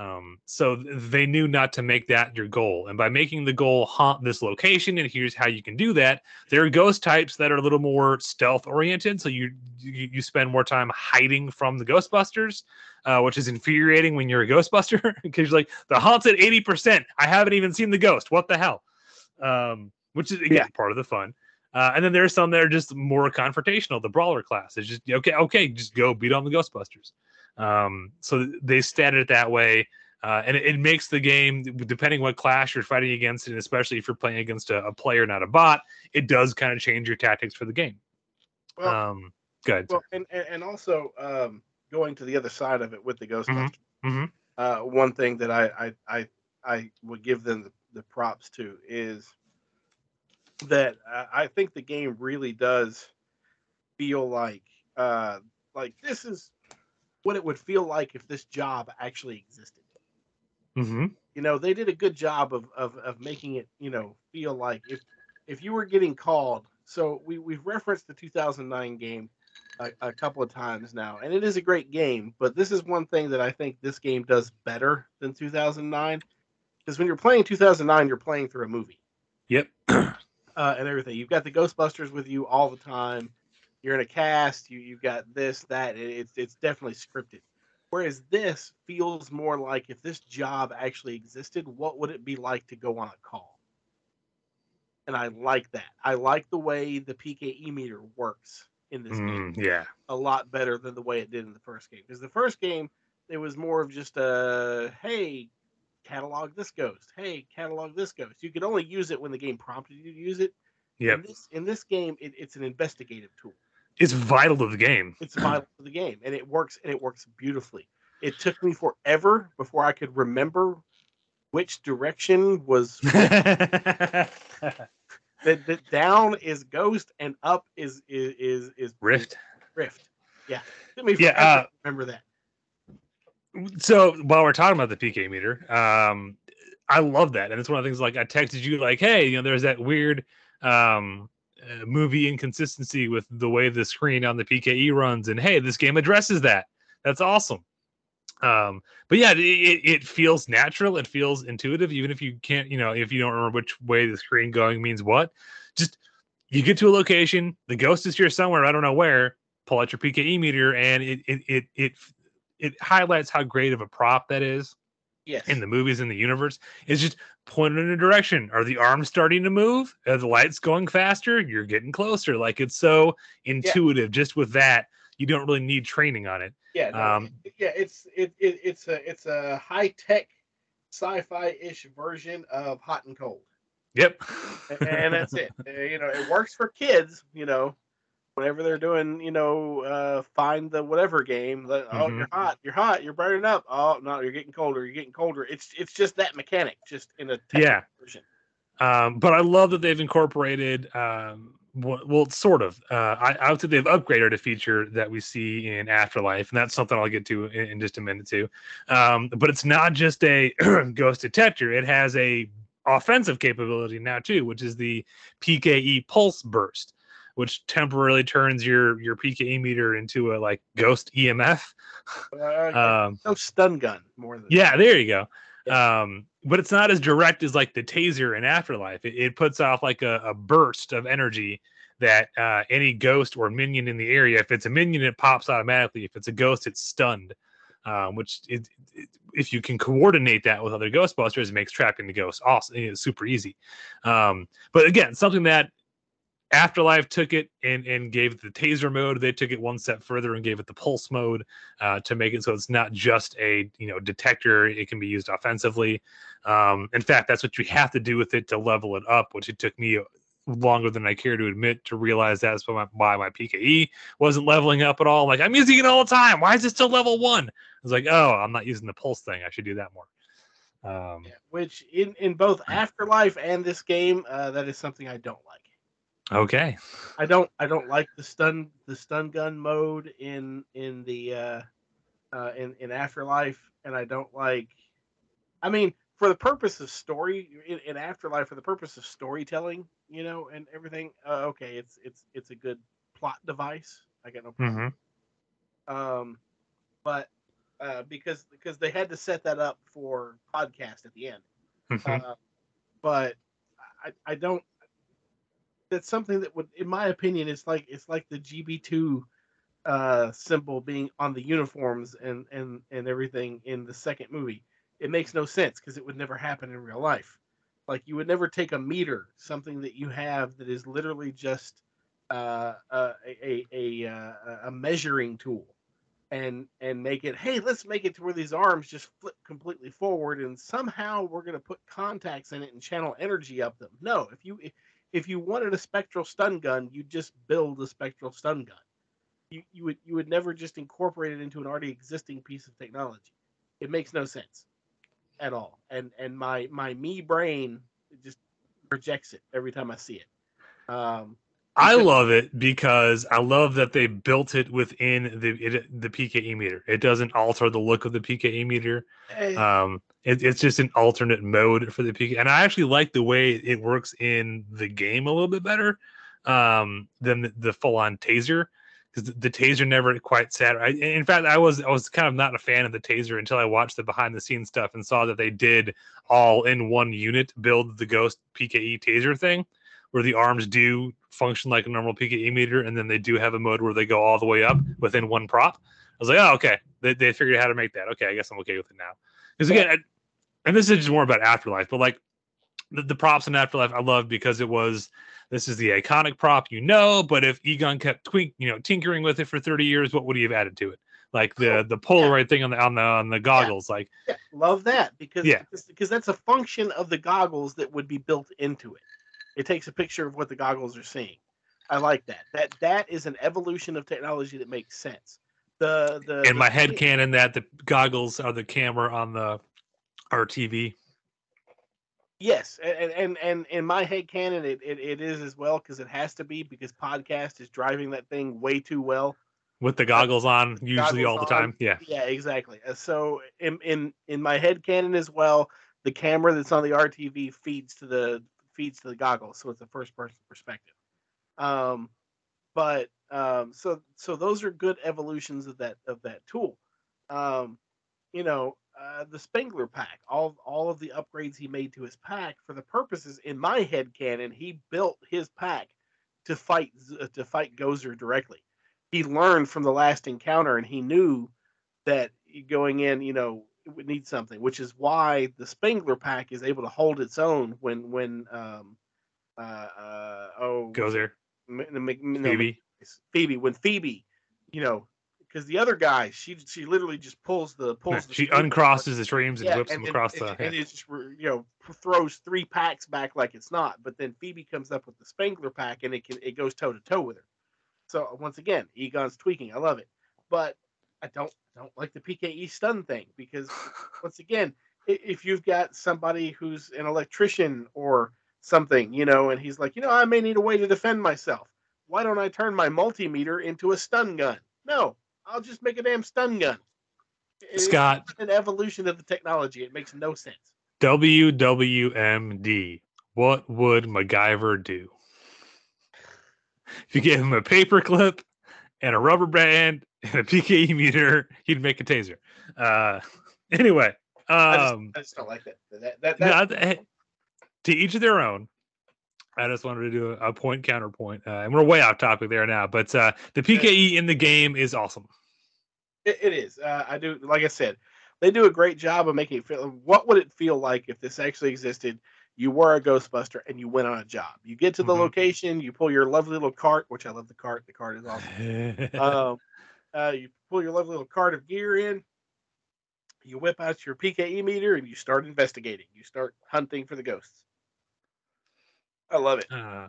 Um, so they knew not to make that your goal. And by making the goal haunt this location, and here's how you can do that. There are ghost types that are a little more stealth oriented. So you you, you spend more time hiding from the Ghostbusters, uh, which is infuriating when you're a Ghostbuster because you're like the haunt's at 80%. I haven't even seen the ghost. What the hell? Um, which is again yeah. part of the fun. Uh, and then there's some that are just more confrontational. The brawler class is just okay, okay, just go beat on the Ghostbusters. Um, so they statted it that way. Uh, and it, it, makes the game, depending what class you're fighting against, and especially if you're playing against a, a player, not a bot, it does kind of change your tactics for the game. Well, um, good. Well, and and also um, going to the other side of it with the Ghostbusters. Mm-hmm. Mm-hmm. Uh, one thing that I I I, I would give them the, the props to is that uh, I think the game really does feel like uh, like this is what it would feel like if this job actually existed. Mm-hmm. You know, they did a good job of, of of making it, you know, feel like if if you were getting called. So we we've referenced the 2009 game a, a couple of times now, and it is a great game. But this is one thing that I think this game does better than 2009, because when you're playing 2009, you're playing through a movie. Yep. uh, and everything. You've got the Ghostbusters with you all the time you're in a cast, you you've got this, that. It's it's definitely scripted. Whereas this feels more like if this job actually existed, what would it be like to go on a call? And I like that. I like the way the PKE meter works in this mm, game. Yeah. A lot better than the way it did in the first game. Because the first game, it was more of just a hey, catalog this ghost. Hey, catalog this ghost. You could only use it when the game prompted you to use it. Yeah. In this, in this game, it, it's an investigative tool it's vital to the game. It's vital to the game, and it works and it works beautifully. It took me forever before I could remember which direction was. that, that down is ghost and up is is is, is rift. Rift. Yeah. yeah. Uh, remember that. So while we're talking about the PK meter, um, I love that, and it's one of the things like I texted you like, hey, you know, there's that weird um uh, movie inconsistency with the way the screen on the PKE runs. And hey, this game addresses that. That's awesome. Um, but yeah, it, it feels natural. It feels intuitive, even if you can't, you know, if you don't remember which way the screen going means what. Just you get to a location, the ghost is here somewhere. I don't know where. Pull out your PKE meter, and it it it it it highlights how great of a prop that is Yes. in the movies in the universe. It's just pointed in a direction. Are the arms starting to move? Are the lights going faster? You're getting closer. Like it's so intuitive. Just with that, you don't really need training on it. yeah. no, um, yeah. It's it, it it's a it's a high tech sci-fi ish version of Hot and Cold. Yep. A- and that's it. Uh, you know, it works for kids. You know, whenever they're doing, you know, uh, find the whatever game. Oh, Mhm. you're hot, you're hot, you're burning up. Oh no, you're getting colder, you're getting colder. It's it's just that mechanic, just in a Yeah. version. Um, but I love that they've incorporated, um, well, well sort of. Uh, I, I would say they've upgraded a feature that we see in Afterlife, and that's something I'll get to in, in just a minute too. Um, but it's not just a ghost detector; it has a offensive capability now too, which is the PKE pulse burst, which temporarily turns your your PKE meter into a like ghost EMF. Uh, Um, no stun gun more than yeah, there you go. Um, but it's not as direct as like the taser in Afterlife. It, it puts off like a, a burst of energy that uh, any ghost or minion in the area, if it's a minion, it pops automatically. If it's a ghost, it's stunned. Um, which it, it, if you can coordinate that with other Ghostbusters, it makes trapping the ghost awesome. It's super easy. Um, but again, something that Afterlife took it and, and gave it the taser mode. They took it one step further and gave it the pulse mode uh, to make it so it's not just a you know detector. It can be used offensively. Um, in fact, that's what you have to do with it to level it up, which it took me longer than I care to admit to realize that's why my, why my PKE wasn't leveling up at all. Like I'm using it all the time. Why is it still level one? I was like, oh, I'm not using the pulse thing. I should do that more. Um, Yeah, which in in both Afterlife and this game, uh, that is something I don't like. Okay. I don't I don't like the stun the stun gun mode in in the uh, uh, in in Afterlife, and I don't like. I mean, for the purpose of story in, in Afterlife, for the purpose of storytelling, you know, and everything. Uh, okay, it's it's it's a good plot device. I got no problem. hmm Um, but uh, because because they had to set that up for podcast at the end. hmm Uh, but I, I don't. That's something that would, in my opinion, it's like it's like the GB two uh, symbol being on the uniforms and and and everything in the second movie. It makes no sense because it would never happen in real life. Like you would never take a meter, something that you have that is literally just uh, uh, a a a, uh, a measuring tool, and and make it. Hey, let's make it to where these arms just flip completely forward, and somehow we're going to put contacts in it and channel energy up them. No, if you if you wanted a spectral stun gun, you'd just build a spectral stun gun. You you would you would never just incorporate it into an already existing piece of technology. It makes no sense at all. And and my my me brain just rejects it every time I see it. Um, I love it because I love that they built it within the it, the PKE meter. It doesn't alter the look of the PKE meter. Um, it, it's just an alternate mode for the PK, and I actually like the way it works in the game a little bit better um, than the, the full on taser because the, the taser never quite sat. I, in fact, I was I was kind of not a fan of the taser until I watched the behind the scenes stuff and saw that they did all in one unit build the Ghost PKE taser thing, where the arms do function like a normal PKE meter, and then they do have a mode where they go all the way up within one prop. I was like, oh, okay, they, they figured out how to make that. Okay, I guess I'm okay with it now. Because again, I, and this is just more about Afterlife, but like the, the props in Afterlife, I love because it was this is the iconic prop, you know. But if Egon kept twink, you know, tinkering with it for 30 years, what would he have added to it? Like the the Polaroid thing on the on the on the goggles, like yeah, love that because Yeah. because, because that's a function of the goggles that would be built into it. It takes a picture of what the goggles are seeing. I like that. That that is an evolution of technology that makes sense. The the in the my head canon that the goggles are the camera on the RTV. Yes, and and and in my head canon, it, it, it is as well because it has to be because podcast is driving that thing way too well. with the goggles on usually Goggles all the on. time. Yeah. Yeah, exactly. Uh, So in in in my head canon as well, the camera that's on the RTV feeds to the feeds to the goggles, so it's a first person perspective. Um, but um, so so those are good evolutions of that of that tool. um, you know, uh, the Spengler pack, all all of the upgrades he made to his pack for the purposes in my head canon, he built his pack to fight uh, to fight Gozer directly. He learned from the last encounter, and he knew that going in, you know, it would need something, which is why the Spengler pack is able to hold its own when when um uh, uh oh Gozer. M- M- M- no, Phoebe. Phoebe when Phoebe, you know, because the other guy, she she literally just pulls the pulls. the She uncrosses the streams and yeah, whips them and, across and, the. and it just you know throws three packs back like it's not. But then Phoebe comes up with the Spengler pack and it can it goes toe to toe with her. So once again, Egon's tweaking. I love it, but I don't don't like the PKE stun thing because once again, if you've got somebody who's an electrician or something, you know, and he's like, you know, I may need a way to defend myself. Why don't I turn my multimeter into a stun gun? No, I'll just make a damn stun gun. It's Scott. an evolution of the technology. It makes no sense. WWMD. What would MacGyver do? If you gave him a paperclip and a rubber band and a PKE meter, he'd make a taser. Uh, anyway, I just, um, I just don't like that. That, that, that- hey, to each of their own. I just wanted to do a, point counterpoint, uh, and we're way off topic there now. But uh, the PKE in the game is awesome. It, it is. Uh, I do. Like I said, they do a great job of making it feel. What would it feel like if this actually existed? You were a Ghostbuster and you went on a job. You get to the Mhm. location. You pull your lovely little cart, which I love the cart. The cart is awesome. um, uh, you pull your lovely little cart of gear in. You whip out your PKE meter and you start investigating. You start hunting for the ghosts. I love it. Uh,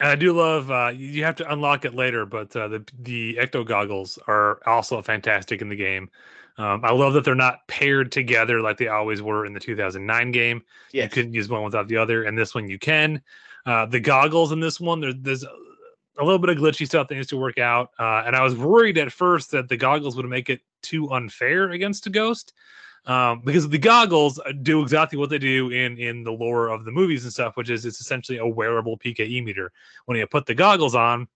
and I do love. Uh, you you have to unlock it later, but uh, the the ecto goggles are also fantastic in the game. Um, I love that they're not paired together like they always were in the 2009 game. You Yes. couldn't use one without the other, and this one you can. Uh, the goggles in this one, there's a, little bit of glitchy stuff that needs to work out, uh, and I was worried at first that the goggles would make it too unfair against a ghost um, because the goggles uh, do exactly what they do in in the lore of the movies and stuff, which is it's essentially a wearable PKE meter. When you put the goggles on,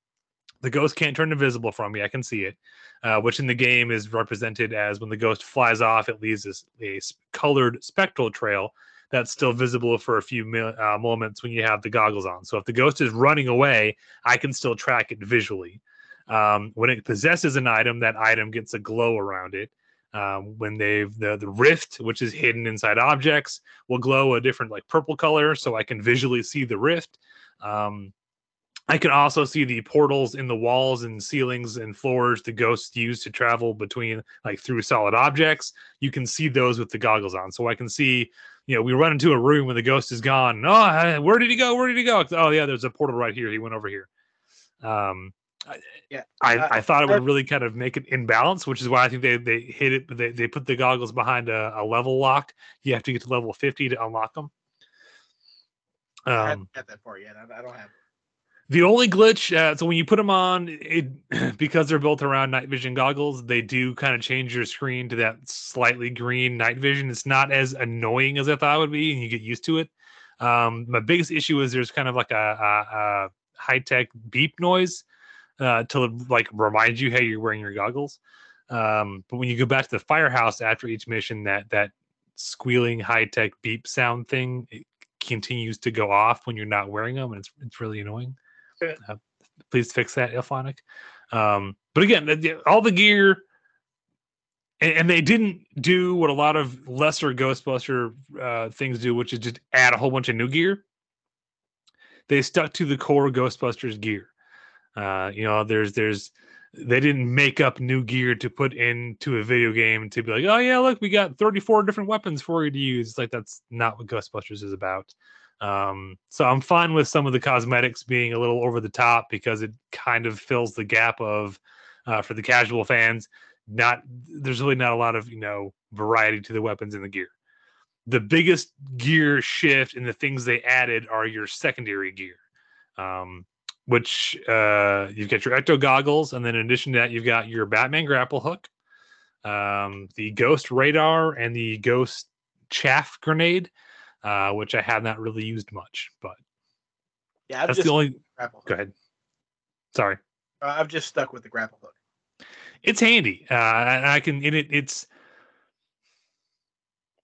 the ghost can't turn invisible from me. I can see it, uh, which in the game is represented as when the ghost flies off, it leaves this a colored spectral trail that's still visible for a few uh, moments when you have the goggles on. So if the ghost is running away, I can still track it visually. Um, when it possesses an item, that item gets a glow around it. Um, when they've the the rift, which is hidden inside objects, will glow a different like purple color, so I can visually see the rift. Um, I can also see the portals in the walls and ceilings and floors the ghosts use to travel between like through solid objects. You can see those with the goggles on, so I can see. You know, we run into a room when the ghost is gone. Oh, uh, where did he go? Where did he go? Oh, yeah, there's a portal right here. He went over here. Um, I- Yeah, I, I- I thought it would really kind of make it in balance, which is why I think they they hit it. They they put the goggles behind a, a level lock. You have to get to level fifty to unlock them. I Um, haven't got that far yet. I, I don't have. The only glitch, uh, so when you put them on, it because they're built around night vision goggles, they do kind of change your screen to that slightly green night vision. It's not as annoying as I thought it would be, and you get used to it. Um, my biggest issue is there's kind of like a, a, a high tech beep noise uh, to like remind you, hey, you're wearing your goggles. Um, but when you go back to the firehouse after each mission, that that squealing high tech beep sound thing continues to go off when you're not wearing them, and it's it's really annoying. Uh, please fix that, IllFonic. Um, but again, all the gear, and, and they didn't do what a lot of lesser Ghostbuster uh, things do, which is just add a whole bunch of new gear. They stuck to the core Ghostbusters gear. Uh, you know, there's there's they didn't make up new gear to put into a video game to be like, oh yeah, look, we got 34 different weapons for you to use. Like that's not what Ghostbusters is about. Um, so I'm fine with some of the cosmetics being a little over the top because it kind of fills the gap of uh, for the casual fans. Not there's really not a lot of you know variety to the weapons and the gear. The biggest gear shift and the things they added are your secondary gear. Um, which uh, you've got your ecto goggles, and then in addition to that, you've got your Batman grapple hook, um, the Ghost radar, and the Ghost chaff grenade, uh, which I have not really used much. But Yeah, I've that's just the only. grapple. Go ahead. Sorry. Uh, I've just stuck with the grapple hook. it's handy. Uh, and I can and it, it's.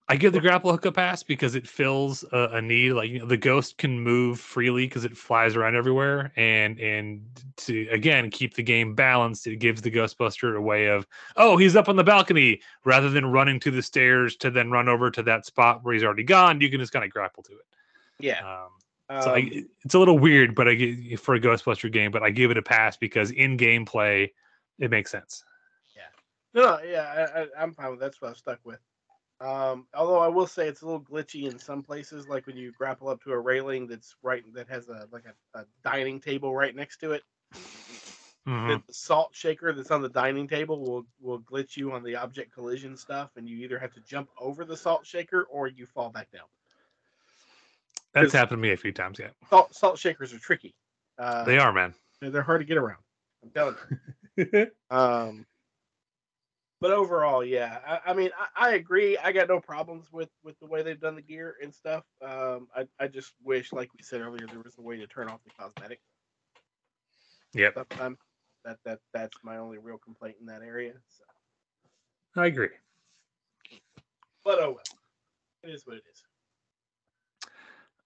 I give the grapple hook a pass because it fills a, a need. Like you know, the ghost can move freely because it flies around everywhere, and and to again keep the game balanced, it gives the Ghostbuster a way of oh he's up on the balcony rather than running to the stairs to then run over to that spot where he's already gone. You can just kind of grapple to it. Yeah. Um, so Um, I, it's a little weird, but I gi- for a Ghostbuster game, but I give it a pass because in gameplay, it makes sense. Yeah. no, yeah, I, I, I'm fine with that. that's what I'm stuck with. Um, although I will say it's a little glitchy in some places, like when you grapple up to a railing that's right that has a like a, a dining table right next to it. Mhm. The, the salt shaker that's on the dining table will will glitch you on the object collision stuff, and you either have to jump over the salt shaker or you fall back down. That's happened to me a few times. Yeah, Salt salt shakers are tricky. Uh, they are, man. they're- they're hard to get around. I'm telling you. Um, but overall, yeah, I, I mean, I, I agree. I got no problems with with the way they've done the gear and stuff. Um, I I just wish, like we said earlier, there was a way to turn off the cosmetic. Yep, Sometimes that that that's my only real complaint in that area. So, I agree. but oh well, it is what it is.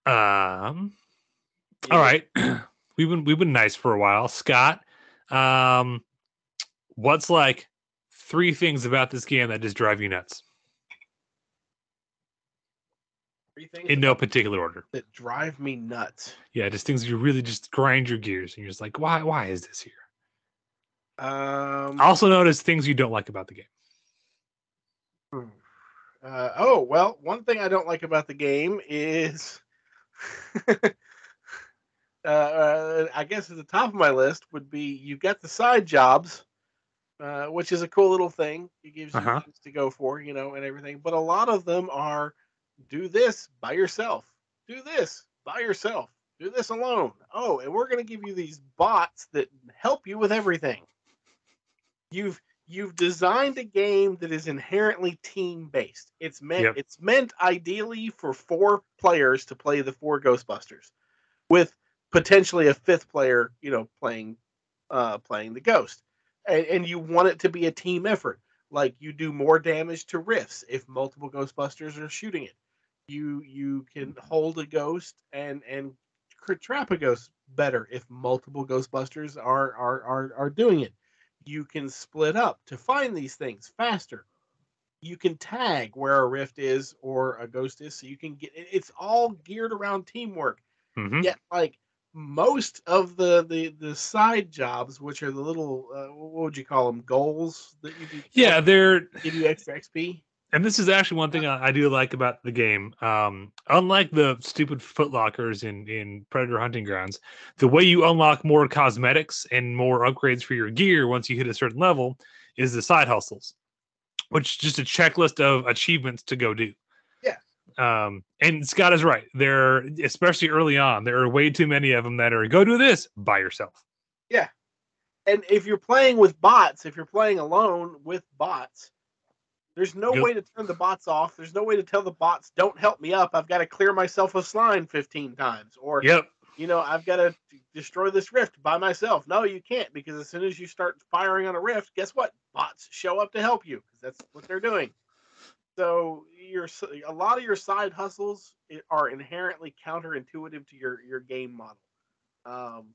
Um, Yeah, all right, we've been we've been nice for a while, Scott. Um, what's like three things about this game that just drive you nuts Three things in no particular order? that drive me nuts. Yeah, just things you really just grind your gears, and you're just like, why? Why is this here? Um, Also, notice things you don't like about the game. Uh, oh well, one thing I don't like about the game is, uh, uh, I guess at the top of my list would be you've got the side jobs, uh, which is a cool little thing. It gives you Uh-huh. things to go for, you know, and everything. But a lot of them are do this by yourself, do this by yourself, do this alone. Oh, and we're going to give you these bots that help you with everything. You've you've designed a game that is inherently team based. It's meant Yep. it's meant ideally for four players to play the four Ghostbusters, with potentially a fifth player, you know, playing uh playing the ghost. And, and you want it to be a team effort. Like you do more damage to rifts if multiple Ghostbusters are shooting it. You you can hold a ghost and and trap a ghost better if multiple Ghostbusters are are are, are doing it you can split up to find these things faster. You can tag where a rift is or a ghost is, so you can get. It's all geared around teamwork. Mhm. Yet, like most of the the the side jobs, which are the little uh, what would you call them goals that you do? Yeah, they're give you extra XP. and this is actually one thing I, I do like about the game. Um, unlike the stupid footlockers in in Predator Hunting Grounds, the way you unlock more cosmetics and more upgrades for your gear once you hit a certain level is the side hustles, which is just a checklist of achievements to go do. Um, and Scott is right. There, especially early on, there are way too many of them that are go do this by yourself. Yeah, and if you're playing with bots, if you're playing alone with bots, there's no way to turn the bots off. There's no way to tell the bots, "Don't help me up. I've got to clear myself of slime 15 times," or Yep. you know, I've got to destroy this rift by myself. No, you can't because as soon as you start firing on a rift, guess what? Bots show up to help you because that's what they're doing. So your a lot of your side hustles are inherently counterintuitive to your your game model. Um,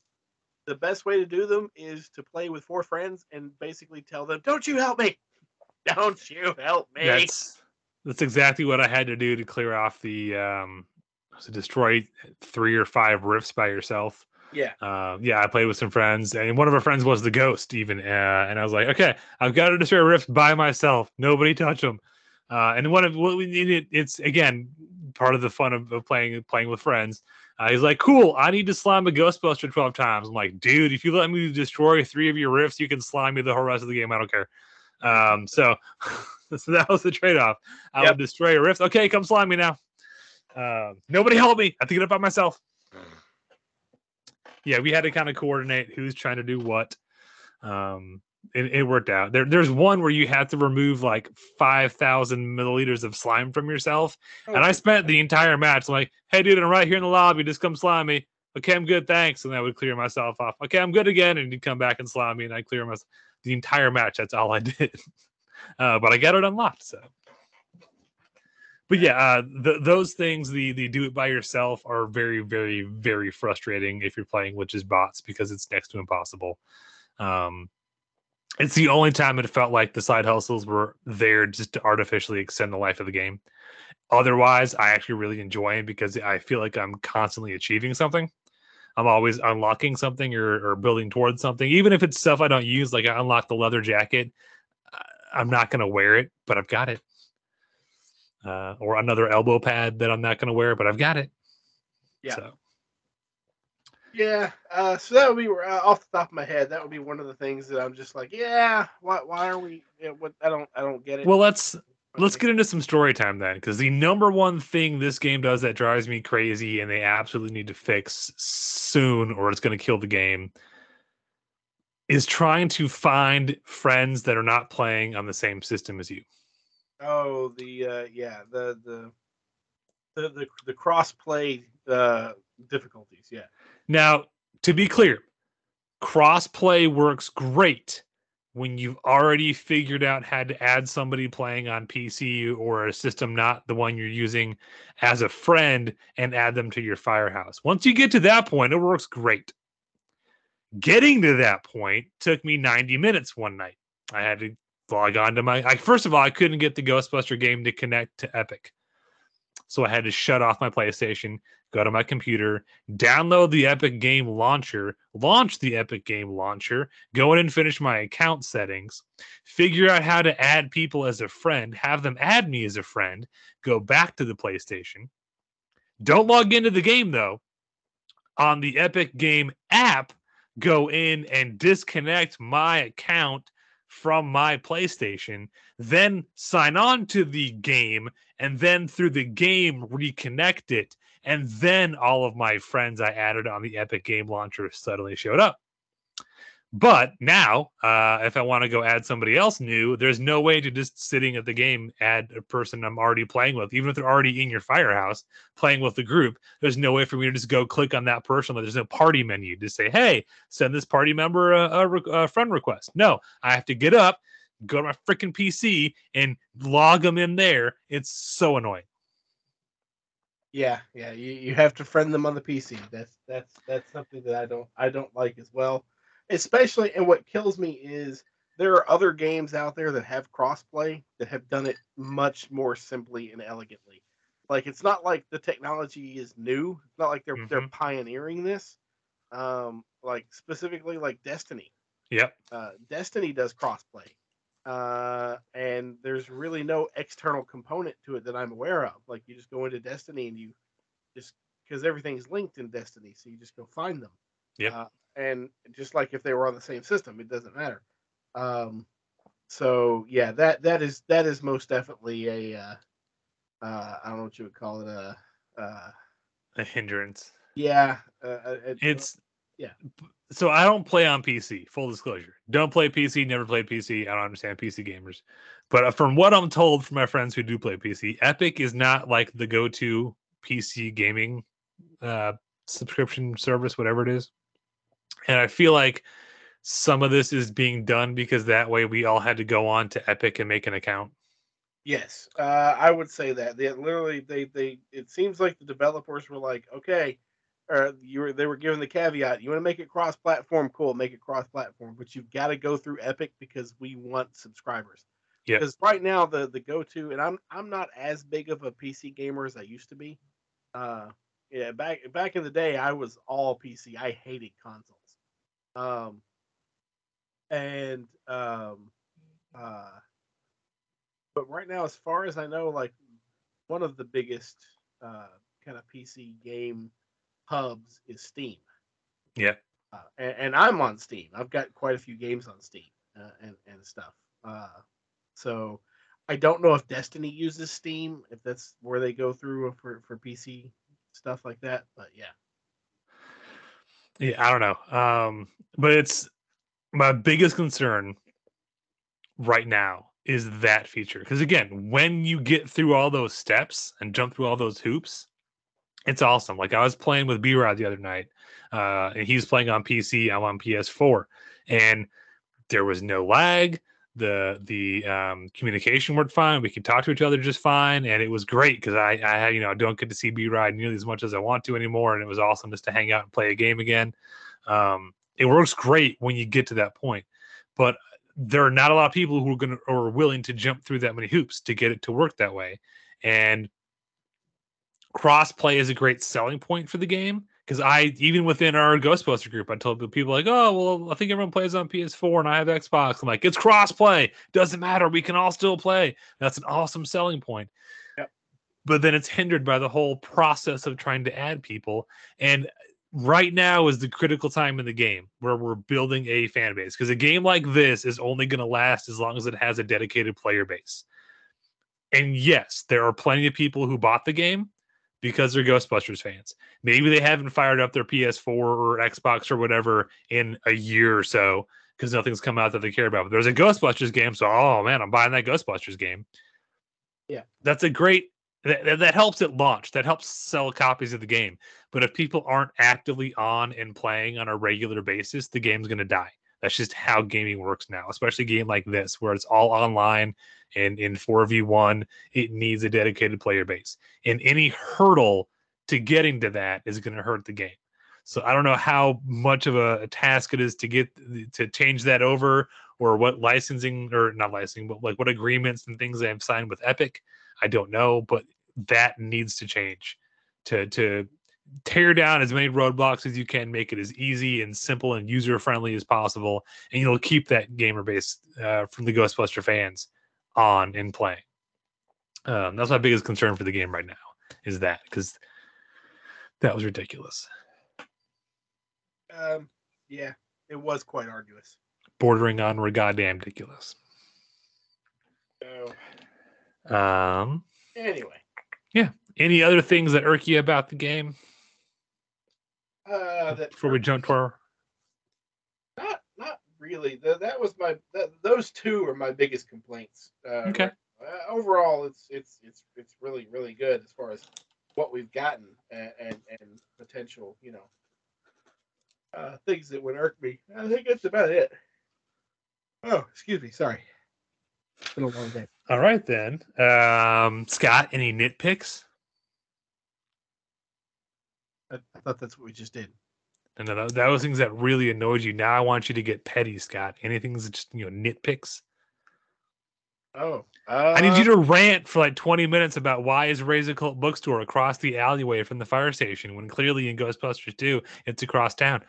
the best way to do them is to play with four friends and basically tell them, "Don't you help me? Don't you help me?" That's that's exactly what I had to do to clear off the um to destroy three or five rifts by yourself. yeah, Uh, yeah, I played with some friends, and one of our friends was the ghost, even. Uh, and I was like, okay, I've got to destroy a rift by myself. Nobody touch them. Uh, and one of what we needed, it's again part of the fun of, of playing playing with friends. Uh, he's like, cool. I need to slime a Ghostbuster twelve times. I'm like, dude, if you let me destroy three of your rifts, you can slime me the whole rest of the game. I don't care. Um, so, so that was the trade off. I Yep. would destroy a rift. Okay, come slime me now. Uh, nobody help me. I have to get up by myself yeah, we had to kind of coordinate who's trying to do what. Um, it, it worked out. There, there's one where you have to remove like five thousand milliliters of slime from yourself, and I spent the entire match like, "Hey, dude, I'm right here in the lobby. Just come slime me." Okay, I'm good, thanks. And I would clear myself off. Okay, I'm good again, and he'd come back and slime me, and I clear myself. the entire match. That's all I did. Uh, but I got it unlocked. So, but yeah, uh, th- those things, the the do it by yourself, are very, very, very frustrating if you're playing with just bots because it's next to impossible. Um, it's the only time it felt like the side hustles were there just to artificially extend the life of the game. Otherwise, I actually really enjoy it because I feel like I'm constantly achieving something. I'm always unlocking something or, or building towards something, even if it's stuff I don't use. Like I unlock the leather jacket. I'm not going to wear it, but I've got it. Uh, or another elbow pad that I'm not going to wear, but I've got it. Yeah. So, Yeah, uh, so that would be uh, off the top of my head. That would be one of the things that I'm just like, yeah, why? Why are we? Yeah, what? I don't. I don't get it. well, let's let's get into some story time then, because the number one thing this game does that drives me crazy, and they absolutely need to fix soon, or it's going to kill the game, is trying to find friends that are not playing on the same system as you. Oh, the uh, yeah, the the the the, the cross play uh, difficulties. Yeah. Now, to be clear, crossplay works great when you've already figured out how to add somebody playing on PC or a system not the one you're using as a friend and add them to your firehouse. Once you get to that point, it works great. Getting to that point took me 90 minutes one night. I had to log on to my I, first of all, I couldn't get the Ghostbuster game to connect to Epic. So I had to shut off my PlayStation, go to my computer, download the Epic Game Launcher, launch the Epic Game Launcher, go in and finish my account settings, figure out how to add people as a friend, have them add me as a friend, go back to the PlayStation. Don't log into the game though. On the Epic Game app, go in and disconnect my account from my PlayStation, then sign on to the game, and then through the game reconnect it. And then all of my friends I added on the Epic Game Launcher suddenly showed up. But now, uh, if I want to go add somebody else new, there's no way to just sitting at the game add a person I'm already playing with, even if they're already in your firehouse playing with the group. There's no way for me to just go click on that person. There's no party menu to say, "Hey, send this party member a, a, a friend request." No, I have to get up, go to my freaking PC, and log them in there. It's so annoying. Yeah, yeah. You, you have to friend them on the PC. That's that's that's something that I don't I don't like as well. Especially and what kills me is there are other games out there that have crossplay that have done it much more simply and elegantly. Like it's not like the technology is new. It's not like they're they're pioneering this. Um, like specifically like Destiny. Yep. Uh, Destiny does crossplay, uh, and there's really no external component to it that I'm aware of. Like you just go into Destiny and you just because everything's linked in Destiny, so you just go find them. Yeah. Uh, and just like if they were on the same system, it doesn't matter. Um, so yeah, that that is that is most definitely a uh, uh, I don't know what you would call it a uh, a hindrance. yeah uh, uh, it- It's yeah. So I don't play on PC. Full disclosure, don't play PC. Never played PC. I don't understand PC gamers. But uh, from what I'm told from my friends who do play PC, Epic is not like the go-to PC gaming uh, subscription service, whatever it is. And I feel like some of this is being done because that way we all had to go on to Epic and make an account. Yes, uh, I would say that. They literally they they it seems like the developers were like, okay, or you were they were given the caveat, you want to make it cross platform, cool, make it cross platform, but you've got to go through Epic because we want subscribers. Yeah. Because right now the the go to and I'm I'm not as big of a PC gamer as I used to be. Uh yeah, back back in the day I was all PC. I hated consoles. Um and um uh but right now, as far as I know, like one of the biggest uh, kind of PC game hubs is Steam, Yeah. uh, and, and I'm on Steam. I've got quite a few games on Steam uh, and and stuff. Uh, so I don't know if Destiny uses Steam, if that's where they go through for for PC stuff like that. But yeah, Yeah, I don't know. Um, but it's my biggest concern right now is that feature. Because again, when you get through all those steps and jump through all those hoops, it's awesome. Like I was playing with B Rod the other night, uh, and he was playing on PC. I'm on PS4, and there was no lag. The the um, communication worked fine. We could talk to each other just fine, and it was great because I I you know don't get to see B Ride nearly as much as I want to anymore, and it was awesome just to hang out and play a game again. Um, it works great when you get to that point, but there are not a lot of people who are going to or are willing to jump through that many hoops to get it to work that way, and cross play is a great selling point for the game because I even within our Ghostbuster group, I told people like, oh well, I think everyone plays on PS4 and I have Xbox. I'm like, it's crossplay, doesn't matter, we can all still play. That's an awesome selling point. Yep. But then it's hindered by the whole process of trying to add people. And right now is the critical time in the game where we're building a fan base because a game like this is only going to last as long as it has a dedicated player base. And yes, there are plenty of people who bought the game because they're Ghostbusters fans. Maybe they haven't fired up their PS4 or Xbox or whatever in a year or so because nothing's come out that they care about. But there's a Ghostbusters game, so oh man, I'm buying that Ghostbusters game. Yeah. That's a great that, that- helps it launch. That helps sell copies of the game. But if people aren't actively on and playing on a regular basis, the game's going to die. That's just how gaming works now, especially a game like this where it's all online and in 4v1, it needs a dedicated player base. And any hurdle to getting to that is going to hurt the game. So I don't know how much of a task it is to get to change that over or what licensing or not licensing, but like what agreements and things they have signed with Epic. I don't know, but that needs to change to to tear down as many roadblocks as you can, make it as easy and simple and user friendly as possible, and you'll keep that gamer base uh, from the Ghostbuster fans on in playing. Um, that's my biggest concern for the game right now is that because that was ridiculous, Um, yeah, it was quite arduous. bordering on were goddamn ridiculous. So Um, anyway, Yeah. any other things that irk you about the game uh, that before we jump to our? not not really. Th- that was my that, those two are my biggest complaints. Uh, Okay. Uh, overall, it's it's it's it's really really good as far as what we've gotten and and, and potential, you know, uh, things that would irk me. I think that's about it. Oh, excuse me. Sorry. It's been a long day. All right then, um, Scott. Any nitpicks? I, I thought that's what we just did. And that, that was things that really annoyed you. Now I want you to get petty, Scott. Anything's just you know nitpicks. Oh, uh, I need you to rant for like 20 minutes about why is Ray's Occult Bookstore across the alleyway from the fire station when clearly in Ghostbusters 2 it's across town.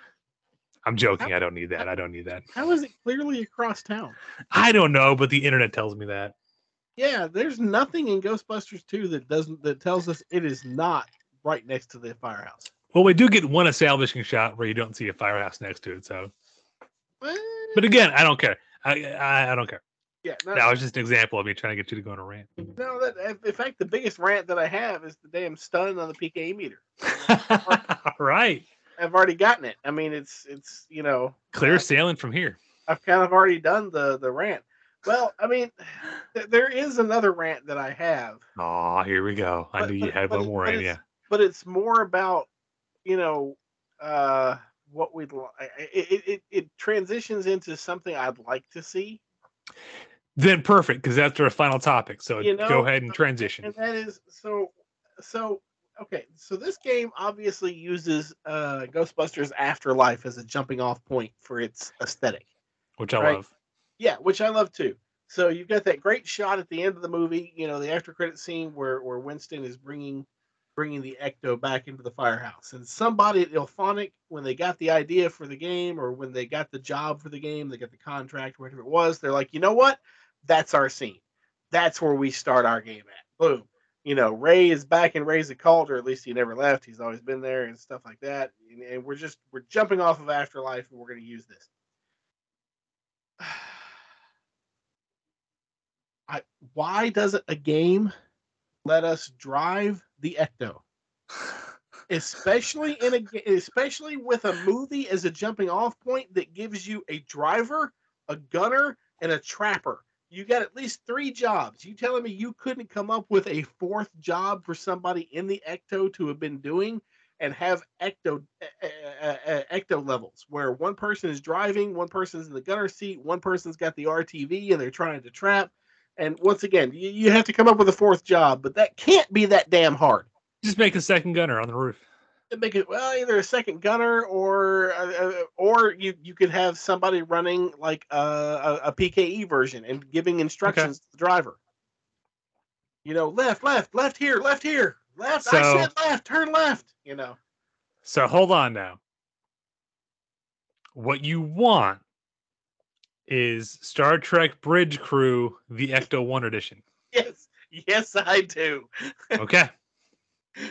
I'm joking. I don't need that. I don't need that. How is it clearly across town? I don't know, but the internet tells me that. Yeah, there's nothing in Ghostbusters 2 that doesn't that tells us it is not right next to the firehouse. Well, we do get one establishing shot where you don't see a firehouse next to it. So, but again, I don't care. I I, I don't care. yeah, no, That was just an example of me trying to get you to go on a rant. no, that in fact the biggest rant that I have is the damn stun on the PKA meter. All right, I've already gotten it. I mean, it's it's you know clear I've- sailing from here. I've kind of already done the the rant. Well, I mean, th- there is another rant that I have, Oh, here we go. I But- knew you but- had but one more in you. But it's more about you know uh what we'd li- it, it, it it transitions into something I'd like to see, Then perfect, because that's our final topic. So You know, go ahead and transition. and that is so so okay. So this game obviously uses uh Ghostbusters Afterlife as a jumping off point for its aesthetic. which I right. love. Yeah, which I love too. So you've got that great shot at the end of the movie, you know, the after credit scene where where Winston is bringing bringing the Ecto back into the firehouse. And somebody at IllFonic, when they got the idea for the game or when they got the job for the game, they got the contract, whatever it was, they're like, you know what? That's our scene. That's where we start our game at. Boom. You know, Ray is back in Ray's occult, or at least he never left. He's always been there and stuff like that. And, and we're just we're jumping off of Afterlife and we're gonna use this. I, why doesn't a game let us drive the Ecto? Especially in a especially with a movie as a jumping off point that gives you a driver, a gunner, and a trapper. You got at least three jobs. You telling me you couldn't come up with a fourth job for somebody in the Ecto to have been doing? and have ecto uh, uh, ecto levels where one person is driving, one person's in the gunner seat, one person's got the RTV and they're trying to trap. And once again, you, you have to come up with a fourth job, but that can't be that damn hard. Just make a second gunner on the roof. Make it well, either a second gunner or uh, uh, or you you could have somebody running like a, a, a PKE version and giving instructions to the driver. You know, left, left, left here, left here, left. I said left, turn left. You know, So hold on now. What you want is Star Trek Bridge Crew, the Ecto One edition. yes, yes, I do. Okay,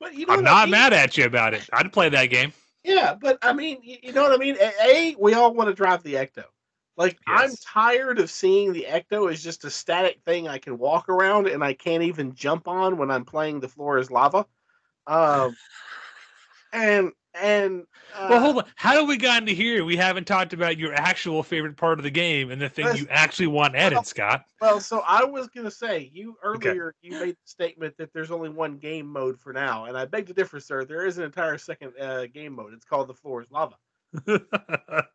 But you know I'm what I not mean? mad at you about it. I'd play that game. Yeah, but I mean, you know what I mean? A, A, we all want to drive the Ecto. Like, I'm tired of seeing the Ecto as just a static thing I can walk around and I can't even jump on when I'm playing the floor is lava. Um, and and uh, well, hold on. How do we got into here? We haven't talked about your actual favorite part of the game and the thing you actually want added, Scott. Well, so I was gonna say you Okay. earlier you made the statement that there's only one game mode for now, and I beg to differ, sir. There is an entire second uh, game mode. It's called the floor is lava.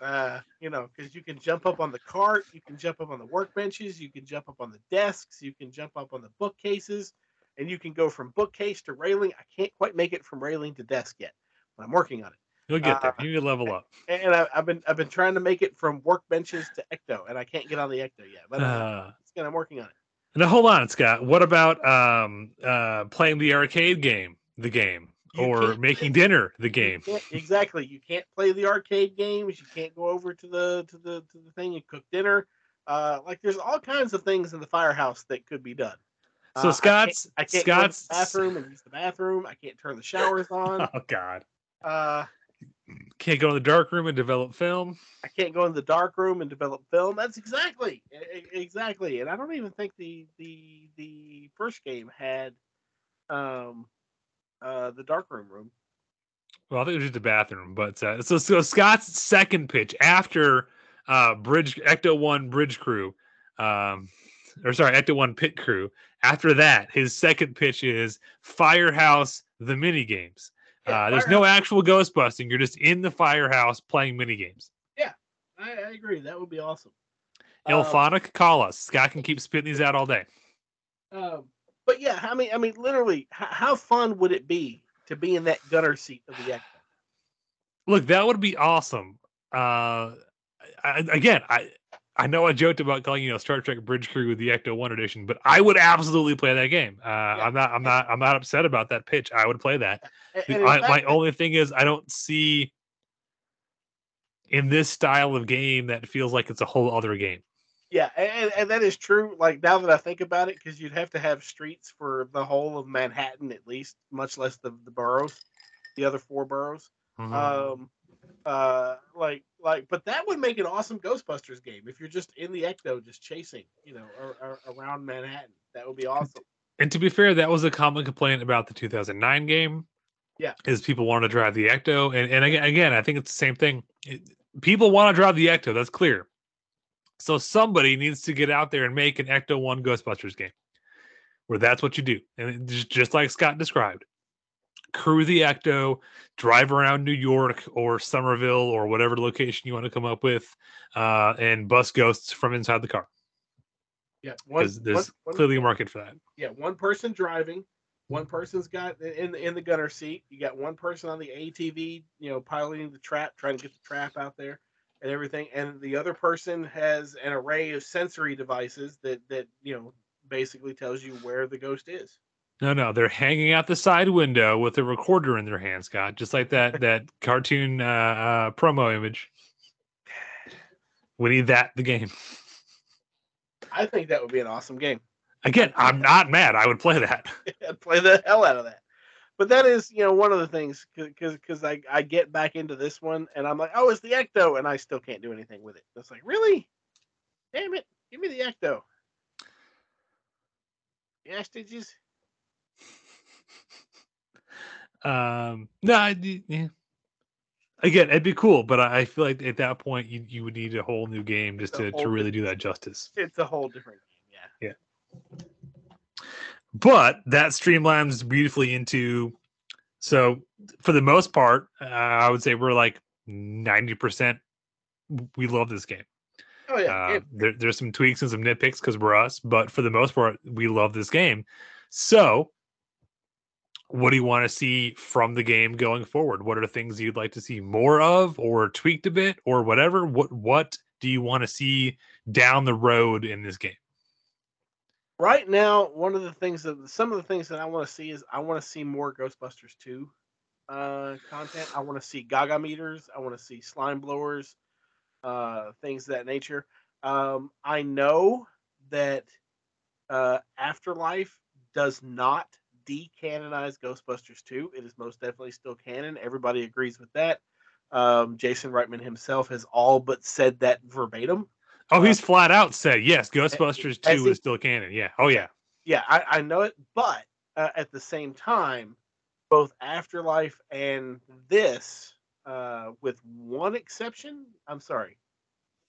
uh, you know, because you can jump up on the cart, you can jump up on the workbenches, you can jump up on the desks, you can jump up on the bookcases, and you can go from bookcase to railing. I can't quite make it from railing to desk yet, but I'm working on it. You'll get there. Uh, You can level up. And I, I've been I've been trying to make it from workbenches to Ecto, and I can't get on the Ecto yet. But uh, Uh, it's. I'm working on it. now hold on, Scott. What about um uh playing the arcade game, the game, You or making dinner, the game? can't- exactly. You can't play the arcade games. You can't go over to the to the to the thing and cook dinner. Uh, like there's all kinds of things in the firehouse that could be done. So Uh, Scott's I can't, I can't Scott's go to the bathroom and use the bathroom. I can't turn the showers on. Oh God. Uh, Can't go in the dark room and develop film. I can't go in the dark room and develop film. That's exactly exactly. And I don't even think the the the first game had um uh the dark room room. Well, I think it was just the bathroom, but uh, so so Scott's second pitch after uh Bridge Ecto One Bridge Crew, um, or sorry Ecto One Pit Crew. After that, his second pitch is Firehouse the mini games. Yeah, uh, there's no actual ghost busting. You're just in the firehouse playing mini games. I, I agree. That would be awesome. Um, IllFonic, call us. Scott can keep spitting these out all day. Um, but yeah, I mean, I mean, literally, how, how fun would it be to be in that gunner seat of the Ecto? Look, that would be awesome. Uh, I, again, I I know I joked about calling you know Star Trek Bridge Crew with the Ecto One edition, but I would absolutely play that game. Uh, I'm not I'm not I'm not upset about that pitch. I would play that. And- The- and I- my only thing is I don't see in this style of game that feels like it's a whole other game. Yeah, and, and that is true. Like now that I think about it, because you'd have to have streets for the whole of Manhattan at least, much less the the boroughs, the other four boroughs. Mhm. Um, uh, like like, but that would make an awesome Ghostbusters game if you're just in the Ecto, just chasing, you know, ar- ar- around Manhattan. That would be awesome. and to be fair, that was a common complaint about the 2009 game. Yeah. is people want to drive the Ecto, and and again, again, I think it's the same thing. It- people want to drive the Ecto. That's clear. So somebody needs to get out there and make an Ecto One Ghostbusters game, where that's what you do, and just, just like Scott described, crew the Ecto, drive around New York or Summerville or whatever location you want to come up with, uh, and bust ghosts from inside the car. Yeah, one, there's one- clearly a market for that. yeah, one person driving, one person's got in in the gunner seat. You got one person on the ATV, you know, piloting the trap, trying to get the trap out there and everything, and the other person has an array of sensory devices that that you know basically tells you where the ghost is. No, no, they're hanging out the side window with a recorder in their hand, Scott, just like that that cartoon uh, uh, promo image. We need that the game. I think that would be an awesome game. Again, I'm not mad. I would play that. I'd play the hell out of that. But that is, you know, one of the things because because I, I get back into this one and I'm like, oh, it's the Ecto, and I still can't do anything with it. It's like, really? Damn it! Give me the Ecto. Yeah, stitches. Um, no, I, yeah. Again, it'd be cool, but I I feel like at that point you, you would need a whole new game just to, to really do that justice. It's a whole different game. Yeah. Yeah. But that streamlines beautifully into So for the most part, uh, I would say we're like ninety percent. We love this game. Oh yeah, Uh, there, there's some tweaks and some nitpicks because we're us, but for the most part, we love this game. So, what do you want to see from the game going forward? What are the things you'd like to see more of, or tweaked a bit, or whatever? What What do you want to see down the road in this game? right now one of the things that some of the things that i want to see is i want to see more ghostbusters 2 uh content i want to see gaga meters i want to see slime blowers uh things of that nature um i know that uh afterlife does not decanonize ghostbusters 2 it is most definitely still canon everybody agrees with that um jason reitman himself has all but said that verbatim Oh, he's flat out said yes. Ghostbusters Uh, Two he- is still canon. Yeah. Oh yeah. yeah, I, I know it, but uh, at the same time, both Afterlife and this, uh, with one exception, I'm sorry,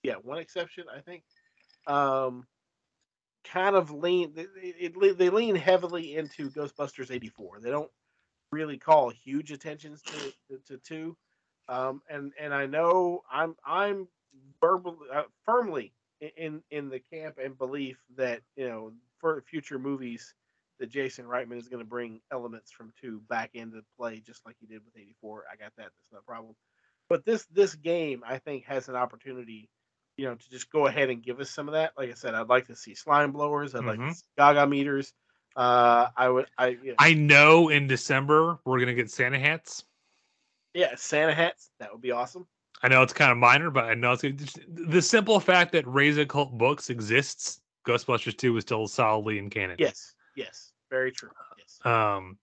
yeah, one exception, I think, um, kind of lean. It, it, they lean heavily into Ghostbusters '84. They don't really call huge attentions to to, to two, um, and and I know I'm I'm uh, firmly in in the camp and belief that you know for future movies that Jason Reitman is going to bring elements from two back into play just like he did with 84. I got that. That's no problem. But this this game I think has an opportunity, you know, to just go ahead and give us some of that. Like I said, I'd like to see slime blowers. I'd like to Mhm. see giga meters. Uh, I would. I you know, I know in December we're gonna get Santa hats. yeah, Santa hats. That would be awesome. I know it's kind of minor, but I know it's. Just the simple fact that Ray's Occult Books exists, Ghostbusters 2 is still solidly in canon. Yes. Yes. Very true. Yes. Um,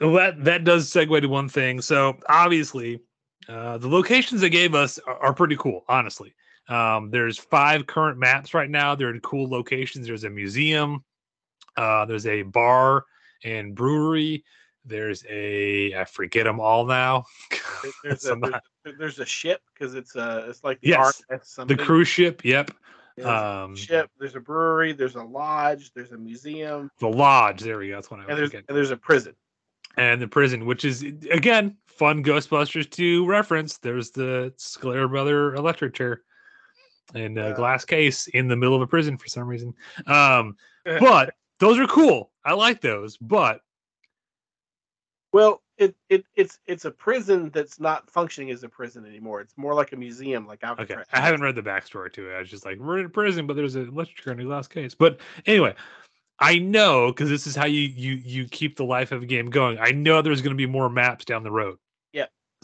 well, that that does segue to one thing. So obviously, uh, the locations they gave us are, are pretty cool. Honestly, um, there's five current maps right now. They're in cool locations. There's a museum. Uh, there's a bar and brewery. There's a I forget them all now. There's a, Some- there's, there's a ship because it's uh it's like the Yes, the cruise ship. Yep. There's Um, ship. There's a brewery. There's a lodge. There's a museum, the lodge. There we go. That's what I and was there's and there's a prison. and the prison, which is again fun Ghostbusters 2 reference. There's the Scoleri Brother electric chair and a Uh, glass case in the middle of a prison for some reason. Um, but those are cool. I like those. But Well, it, it it's it's a prison that's not functioning as a prison anymore. It's more like a museum, like okay, Alcatraz. I haven't read the backstory to it. I was just like, we're in a prison, but there's an electric chair in a glass case. But anyway. I know because this is how you you you keep the life of a game going. I know there's going to be more maps down the road.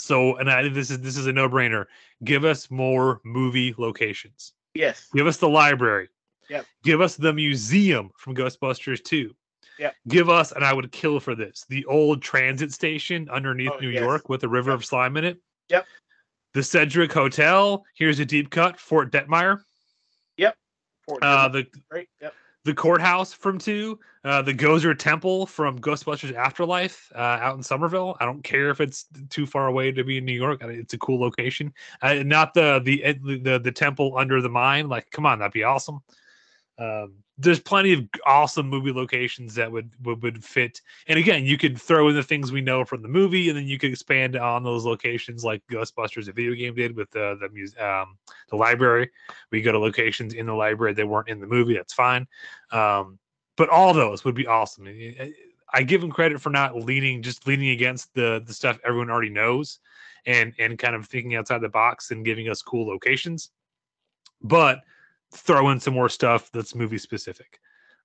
Yep. So, and I this is this is a no brainer. Give us more movie locations. Yes. Give us the library. Yep. Give us the museum from Ghostbusters 2. Yep. Give us, and I would kill for this, the old transit station underneath Oh, New yes. York with a river Yep. of slime in it. Yep. The Sedgewick Hotel. Here's a deep cut. Fort Detmerring. Fort Uh, the right. Yep. The courthouse from two. Uh, the Gozer Temple from Ghostbusters Afterlife uh, out in Summerville. I don't care if it's too far away to be in New York. It's a cool location. Uh, not the the the the temple under the mine. Like, come on, that'd be awesome. Um, there's plenty of awesome movie locations that would, would would fit. And again, you could throw in the things we know from the movie, and then you could expand on those locations, like Ghostbusters, a video game did with the the muse, um, the library. We go to locations in the library that weren't in the movie. That's fine. Um, but all those would be awesome. I give them credit for not leaning just leaning against the the stuff everyone already knows, and and kind of thinking outside the box and giving us cool locations. But throw in some more stuff that's movie specific,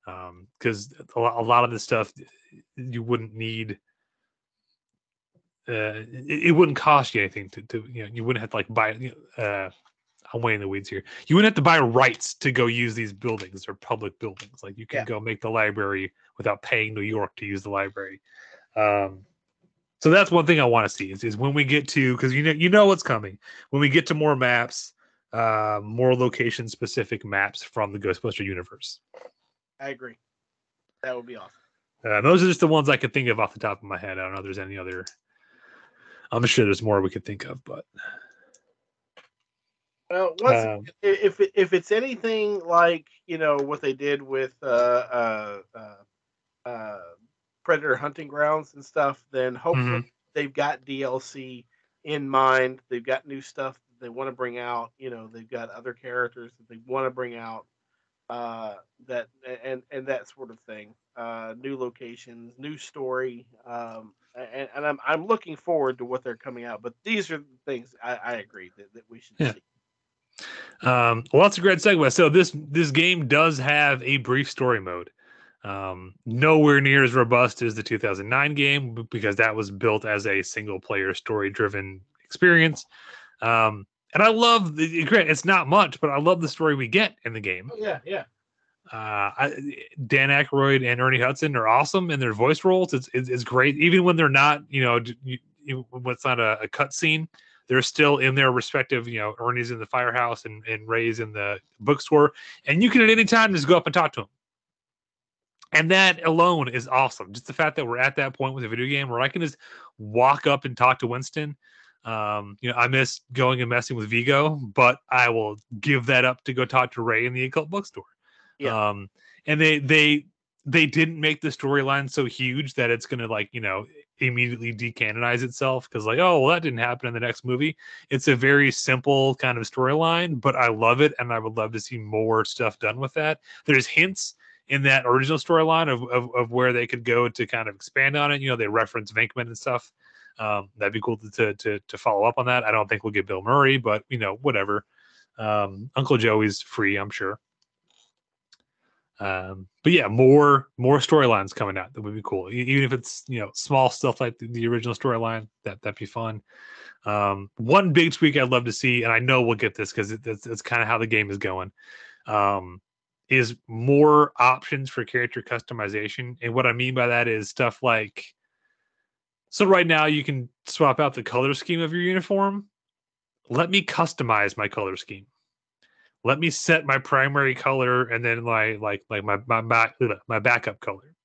because a, lo- a lot of the stuff you wouldn't need. Uh, it, it wouldn't cost you anything to, to you know you wouldn't have to like buy you know, uh I'm way in the weeds here. You wouldn't have to buy rights to go use these buildings or public buildings. Like you can Yeah. go make the library without paying New York to use the library. Um, so that's one thing I want to see is, is when we get to because you know you know what's coming when we get to more maps, uh, more location specific maps from the Ghostbuster universe. I agree. That would be awesome. Uh, those are just the ones I could think of off the top of my head. I don't know if there's any other. I'm sure there's more we could think of, but Well, Um, if if it's anything like you know what they did with uh uh uh, uh Predator hunting grounds and stuff, then hopefully they've got DLC in mind. They've got new stuff they want to bring out. You know, they've got other characters that they want to bring out. Uh, that and and that sort of thing. Uh, new locations, new story. Um, and, and I'm I'm looking forward to what they're coming out. But these are the things I, I agree that, that we should Yeah. see. Um, well, that's a great segue. So this this game does have a brief story mode. Um, nowhere near as robust as the 2009 game because that was built as a single player story driven experience. Um, and I love the great. It's not much, but I love the story we get in the game. Yeah, yeah. Uh, I, Dan Aykroyd and Ernie Hudson are awesome in their voice roles. It's it's, it's great, even when they're not, you know, you, you, when it's not a, a cut scene. They're still in their respective, you know, Ernie's in the firehouse and, and Ray's in the bookstore, and you can at any time just go up and talk to them. And that alone is awesome. Just the fact that we're at that point with a video game where I can just walk up and talk to Winston. Um, you know, I miss going and messing with Vigo, but I will give that up to go talk to Ray in the occult bookstore. Yeah. Um, and they they they didn't make the storyline so huge that it's gonna like you know immediately decanonize itself because like oh well that didn't happen in the next movie. It's a very simple kind of storyline, but I love it and I would love to see more stuff done with that. There's hints in that original storyline of, of of where they could go to kind of expand on it. You know, they reference Venkman and stuff. Um, that'd be cool to, to to follow up on that. I don't think we'll get Bill Murray, but you know, whatever. Um, Uncle Joey's free, I'm sure. Um, but yeah, more more storylines coming out that would be cool. Even if it's you know small stuff like the, the original storyline, that that'd be fun. Um, one big tweak I'd love to see, and I know we'll get this because it's kind of how the game is going. Um, is more options for character customization, and what I mean by that is stuff like. So right now you can swap out the color scheme of your uniform. Let me customize my color scheme let me set my primary color and then my like like my my back my backup color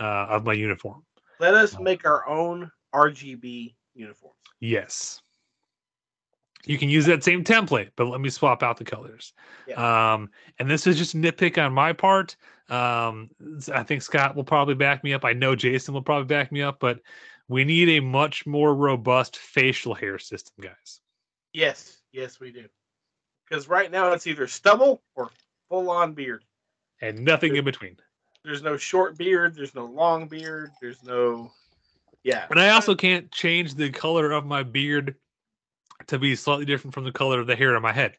uh, of my uniform. Let us make our own RGB uniforms. Yes. You can use that same template, but let me swap out the colors. Um, and this is just a nitpick on my part. Um, I think Scott will probably back me up. I know Jason will probably back me up, but we need a much more robust facial hair system, guys. Yes, yes, we do. Because right now it's either stubble or full on beard. And nothing in between. There's no short beard. There's no long beard. There's no. Yeah. And I also can't change the color of my beard to be slightly different from the color of the hair on my head.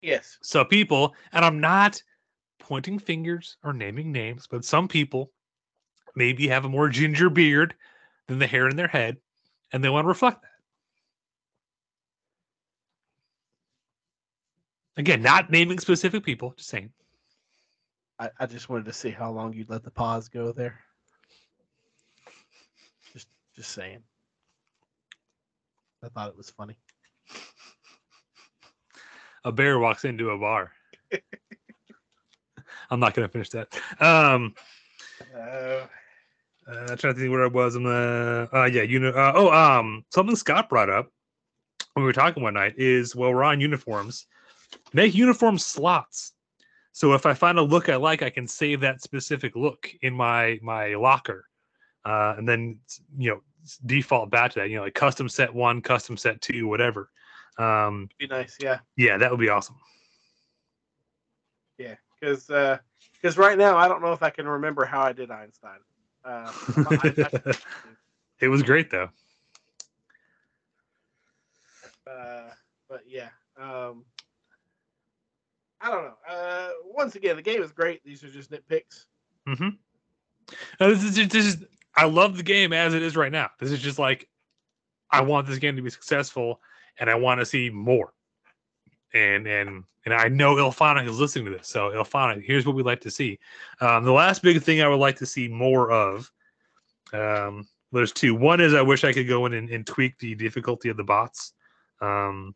Yes. So people, and I'm not pointing fingers or naming names, but some people maybe have a more ginger beard than the hair in their head, and they want to reflect that. Again, not naming specific people, just saying. I, I just wanted to see how long you'd let the pause go there. Just just saying. I thought it was funny. A bear walks into a bar. I'm not going to finish that. Um, Uh, Uh, I'm trying to think where I was. in the uh, yeah, you know. Uh, oh, um, something Scott brought up when we were talking one night is well, we're on uniforms. Make uniform slots. So if I find a look I like, I can save that specific look in my my locker, uh, and then you know default back to that. You know, like custom set one, custom set two, whatever. Um, be nice, yeah, yeah, that would be awesome. yeah. Because because right now I don't know if I can remember how I did Einstein. Uh, I- I- it was great though. uh, but yeah, um, I don't know. Uh, once again, the game is great. These are just nitpicks. Mm-hmm. this is just, this is I love the game as it is right now. This is just like I want this game to be successful, and I want to see more. And and and I know IllFonic is listening to this, so IllFonic, here's what we'd like to see. Um, the last big thing I would like to see more of. Um, there's two. One is I wish I could go in and, and tweak the difficulty of the bots. Um,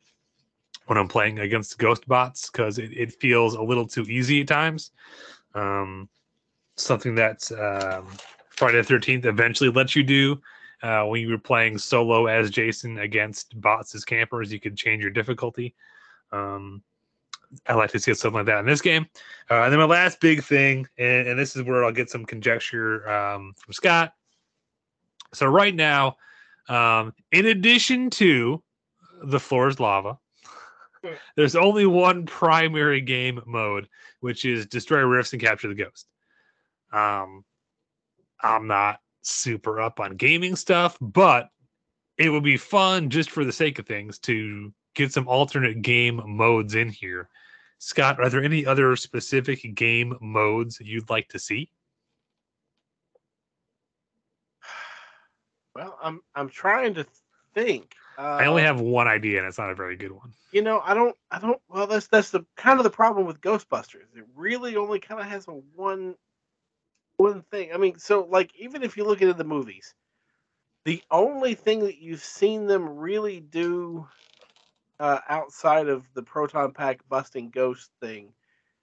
when I'm playing against ghost bots because it, it feels a little too easy at times. Um, something that um, Friday the 13th eventually lets you do uh, when you were playing solo as Jason against bots as campers. You could change your difficulty. Um, I like to see something like that in this game. Uh, and then my last big thing, and, and this is where I'll get some conjecture um, from Scott. So right now, um, in addition to the floor is lava, there's only one primary game mode, which is destroy rifts and capture the ghost. Um, I'm not super up on gaming stuff, but it would be fun just for the sake of things to get some alternate game modes in here. Scott, are there any other specific game modes you'd like to see? Well, I'm I'm trying to think. Uh, I only have one idea, and it's not a very good one. You know, I don't, I don't. Well, that's that's the kind of the problem with Ghostbusters. It really only kind of has a one, one thing. I mean, so like even if you look into the movies, the only thing that you've seen them really do uh, outside of the proton pack busting ghost thing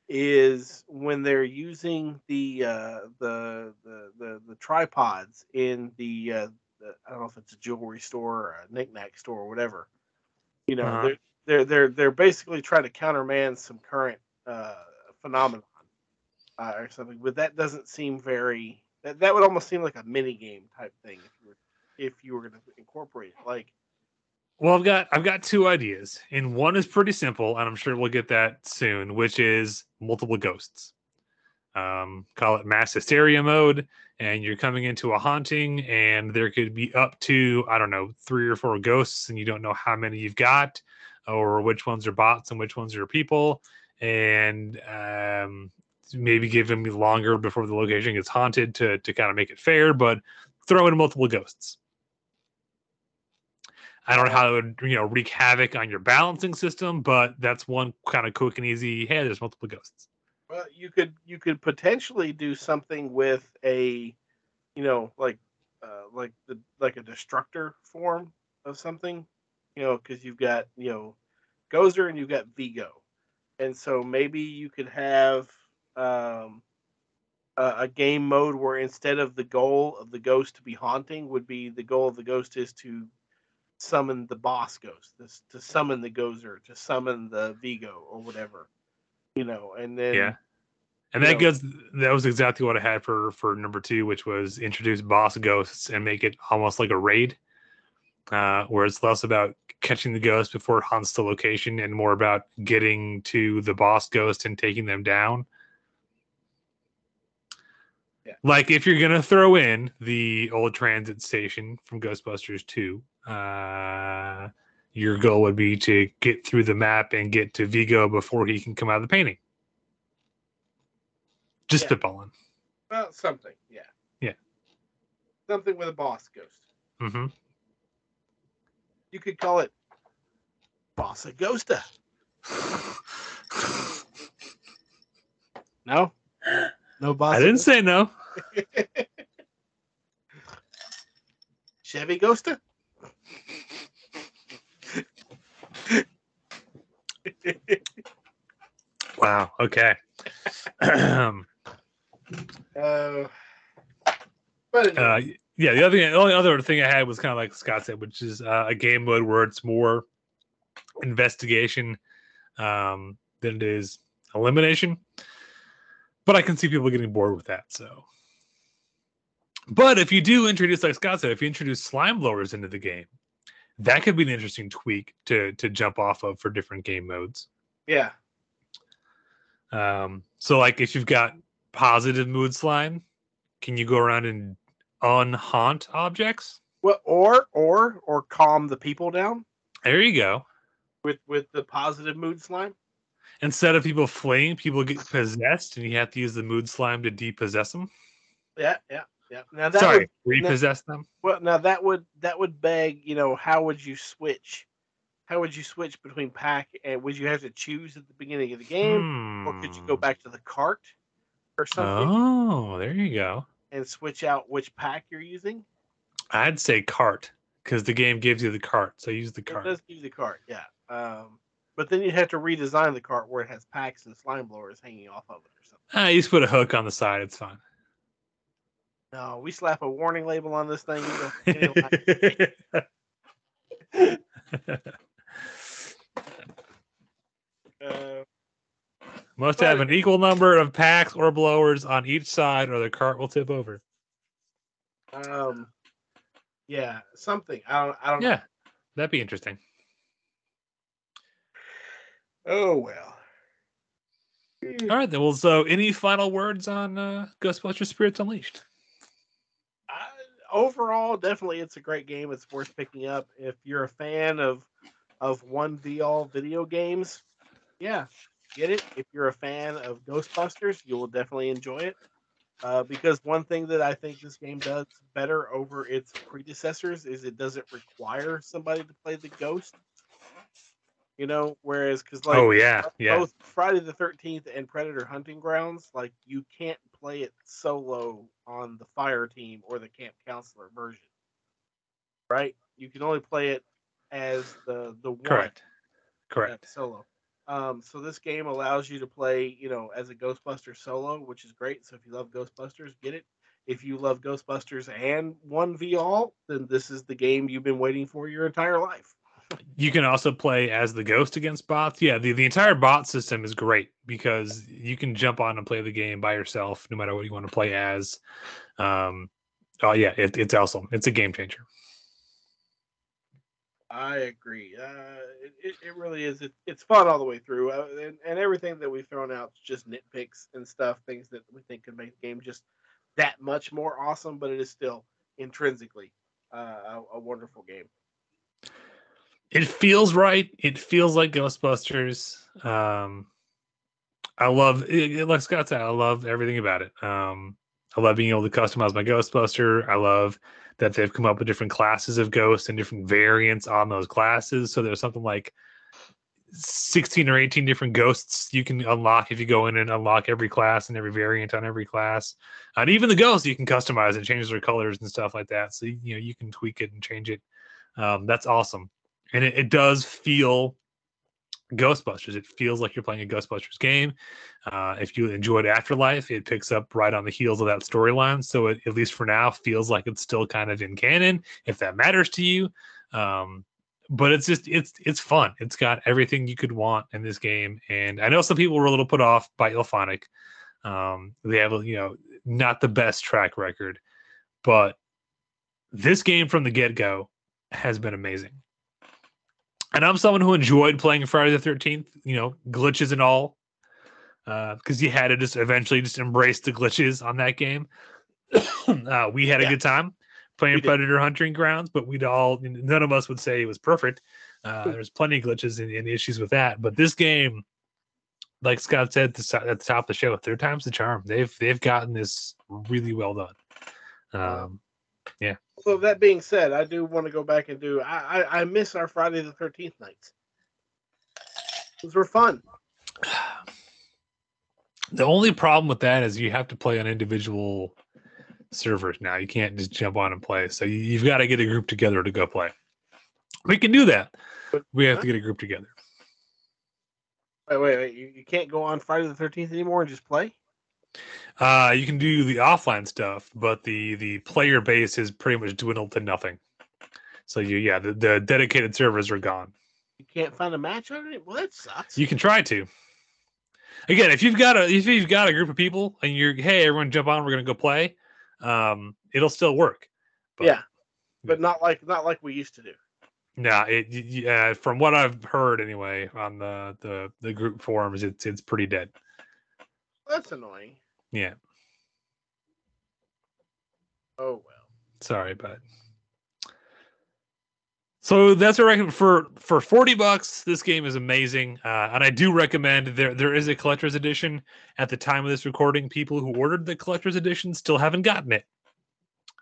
is when they're using the uh, the, the the the tripods in the, uh, the I don't know if it's a jewelry store or a knickknack store or whatever. You know, Uh-huh. they're, they're they're they're basically trying to countermand some current uh, phenomenon uh, or something, but that doesn't seem very. That, that would almost seem like a mini game type thing if you were if you were going to incorporate it. Like, Well, I've got I've got two ideas, and one is pretty simple, and I'm sure we'll get that soon, which is multiple ghosts. Um, call it mass hysteria mode, and you're coming into a haunting, and there could be up to I don't know three or four ghosts, and you don't know how many you've got, or which ones are bots and which ones are people, and um, maybe give them longer before the location gets haunted to to kind of make it fair, but throw in multiple ghosts. I don't know how it would you know wreak havoc on your balancing system, but that's one kind of quick and easy. Hey, there's multiple ghosts. well, you could you could potentially do something with a, you know, like, uh, like the like a destructor form of something, you know, because you've got you know, Gozer and you've got Vigo, and so maybe you could have um, a, a game mode where instead of the goal of the ghost to be haunting would be the goal of the ghost is to summon the boss ghost, this, to summon the Gozer, to summon the Vigo or whatever, you know, and then Yeah. And that know- goes that was exactly what I had for for number two, which was introduce boss ghosts and make it almost like a raid. Uh, where it's less about catching the ghost before it haunts the location and more about getting to the boss ghost and taking them down. Yeah. Like if you're gonna throw in the old transit station from Ghostbusters 2, uh, your goal would be to get through the map and get to Vigo before he can come out of the painting. Just Yeah. spitballing. Well, something, yeah. Yeah. Something with a boss ghost. hmm You could call it Bossa Ghosta. No? No Bossa I didn't say no. Chevy Ghoster. Wow. Okay. um, uh, but uh, yeah. The other, the only other thing I had was kind of like Scott said, which is uh, a game mode where it's more investigation um, than it is elimination. But I can see people getting bored with that. So, but if you do introduce, like Scott said, if you introduce slime blowers into the game, that could be an interesting tweak to to jump off of for different game modes. yeah. Um, so like if you've got positive mood slime, can you go around and unhaunt objects? Well, or or or calm the people down There you go. with with the positive mood slime. Instead of people fleeing, people get possessed, and you have to use the mood slime to depossess them. Yeah, yeah, yeah. Now that Sorry, would, repossess them. well, now that would that would beg, you know, how would you switch? How would you switch between pack and would you have to choose at the beginning of the game, or could you go Hmm. back to the cart or something Oh, there you go. and switch out which pack you're using? I'd say cart because the game gives you the cart, so use the It cart. does give you the cart, yeah. Um, but then you'd have to redesign the cart where it has packs and slime blowers hanging off of it or something. Ah, you just put a hook on the side. It's fine. No, we slap a warning label on this thing. You don't get any li- uh, Must have an equal number of packs or blowers on each side, or the cart will tip over. Um, yeah, something. I don't. I don't. Yeah, that'd be interesting. Know. Oh well. All right, then. Well, so any final words on uh, Ghostbusters Spirits Unleashed? I, overall, definitely, it's a great game. It's worth picking up if you're a fan of of one v all video games. Yeah, get it. If you're a fan of Ghostbusters, you will definitely enjoy it. Uh, because one thing that I think this game does better over its predecessors is it doesn't require somebody to play the ghost. You know, whereas because like oh yeah, yeah. both Friday the Thirteenth and Predator Hunting Grounds, like you can't play it solo on the fire team or the camp counselor version, right? You can only play it as the the one Correct. Correct. solo. Um, so this game allows you to play, you know, as a Ghostbuster solo, which is great. So if you love Ghostbusters, get it. If you love Ghostbusters and one v all, then this is the game you've been waiting for your entire life. You can also play as the ghost against bots. Yeah, the, the entire bot system is great because you can jump on and play the game by yourself, no matter what you want to play as. Um, oh yeah, it, it's awesome. It's a game changer. I agree. Uh, it, it, really is. It, it's fun all the way through, uh, and, and everything that we've thrown out just nitpicks and stuff, things that we think could make the game just that much more awesome. But it is still intrinsically uh, a, a wonderful game. It feels right. It feels like Ghostbusters. Um, I love it, like Scott said. I love everything about it. Um, I love being able to customize my Ghostbuster. I love that they've come up with different classes of ghosts and different variants on those classes. So there's something like 16 or 18 different ghosts you can unlock if you go in and unlock every class and every variant on every class. And even the ghosts you can customize and change their colors and stuff like that. So you know you can tweak it and change it. Um, that's awesome. And it, it does feel Ghostbusters. It feels like you're playing a Ghostbusters game. Uh, if you enjoyed Afterlife, it picks up right on the heels of that storyline. So it, at least for now, feels like it's still kind of in canon, if that matters to you. Um, but it's just it's it's fun. It's got everything you could want in this game. And I know some people were a little put off by IllFonic. Um, they have you know not the best track record, but this game from the get go has been amazing. And I'm someone who enjoyed playing Friday the 13th, you know, glitches and all, because you had to just eventually just embrace the glitches on that game. uh, we had a Yeah. good time playing We did. Predator Hunting Grounds, but we'd all, none of us would say it was perfect. Uh, there's plenty of glitches and, and issues with that. But this game, like Scott said at the, at the top of the show, third time's the charm. They've they've gotten this really well done. Um, So that being said, I do want to go back and do. I I, I miss our Friday the Thirteenth nights. Those were fun. The only problem with that is you have to play on individual servers now. You can't just jump on and play. So you, you've got to get a group together to go play. We can do that. We have to get a group together. Wait, wait, wait. You, you can't go on Friday the Thirteenth anymore and just play. Uh, you can do the offline stuff, but the the player base is pretty much dwindled to nothing. So you yeah, the, the dedicated servers are gone. You can't find a match on it. Well, that sucks. You can try to. Again, if you've got a if you've got a group of people and you're hey everyone jump on we're gonna go play, um, it'll still work. But- yeah, but not like not like we used to do. No, it y- y- uh, from what I've heard anyway on the the the group forums, it's it's pretty dead. That's annoying. Yeah, Oh well. sorry, but so that's a recommend for for forty bucks. This game is amazing, uh, and I do recommend there there is a collector's edition. At the time of this recording, people who ordered the collector's edition still haven't gotten it.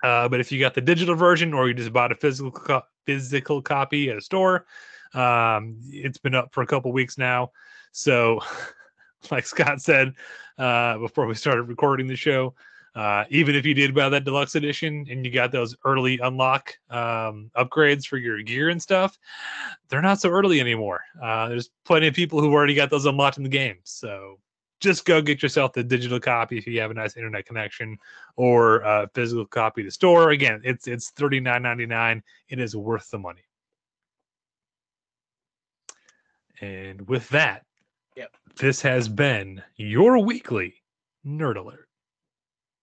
Uh, but if you got the digital version or you just bought a physical co- physical copy at a store, um, it's been up for a couple weeks now. So, like Scott said uh, before we started recording the show, uh, even if you did buy that deluxe edition and you got those early unlock um, upgrades for your gear and stuff, they're not so early anymore. Uh, there's plenty of people who already got those unlocked in the game. So just go get yourself the digital copy if you have a nice internet connection or a physical copy to store. Again, it's it's thirty nine ninety nine. It is worth the money. And with that, Yep. This has been your weekly Nerd Alert.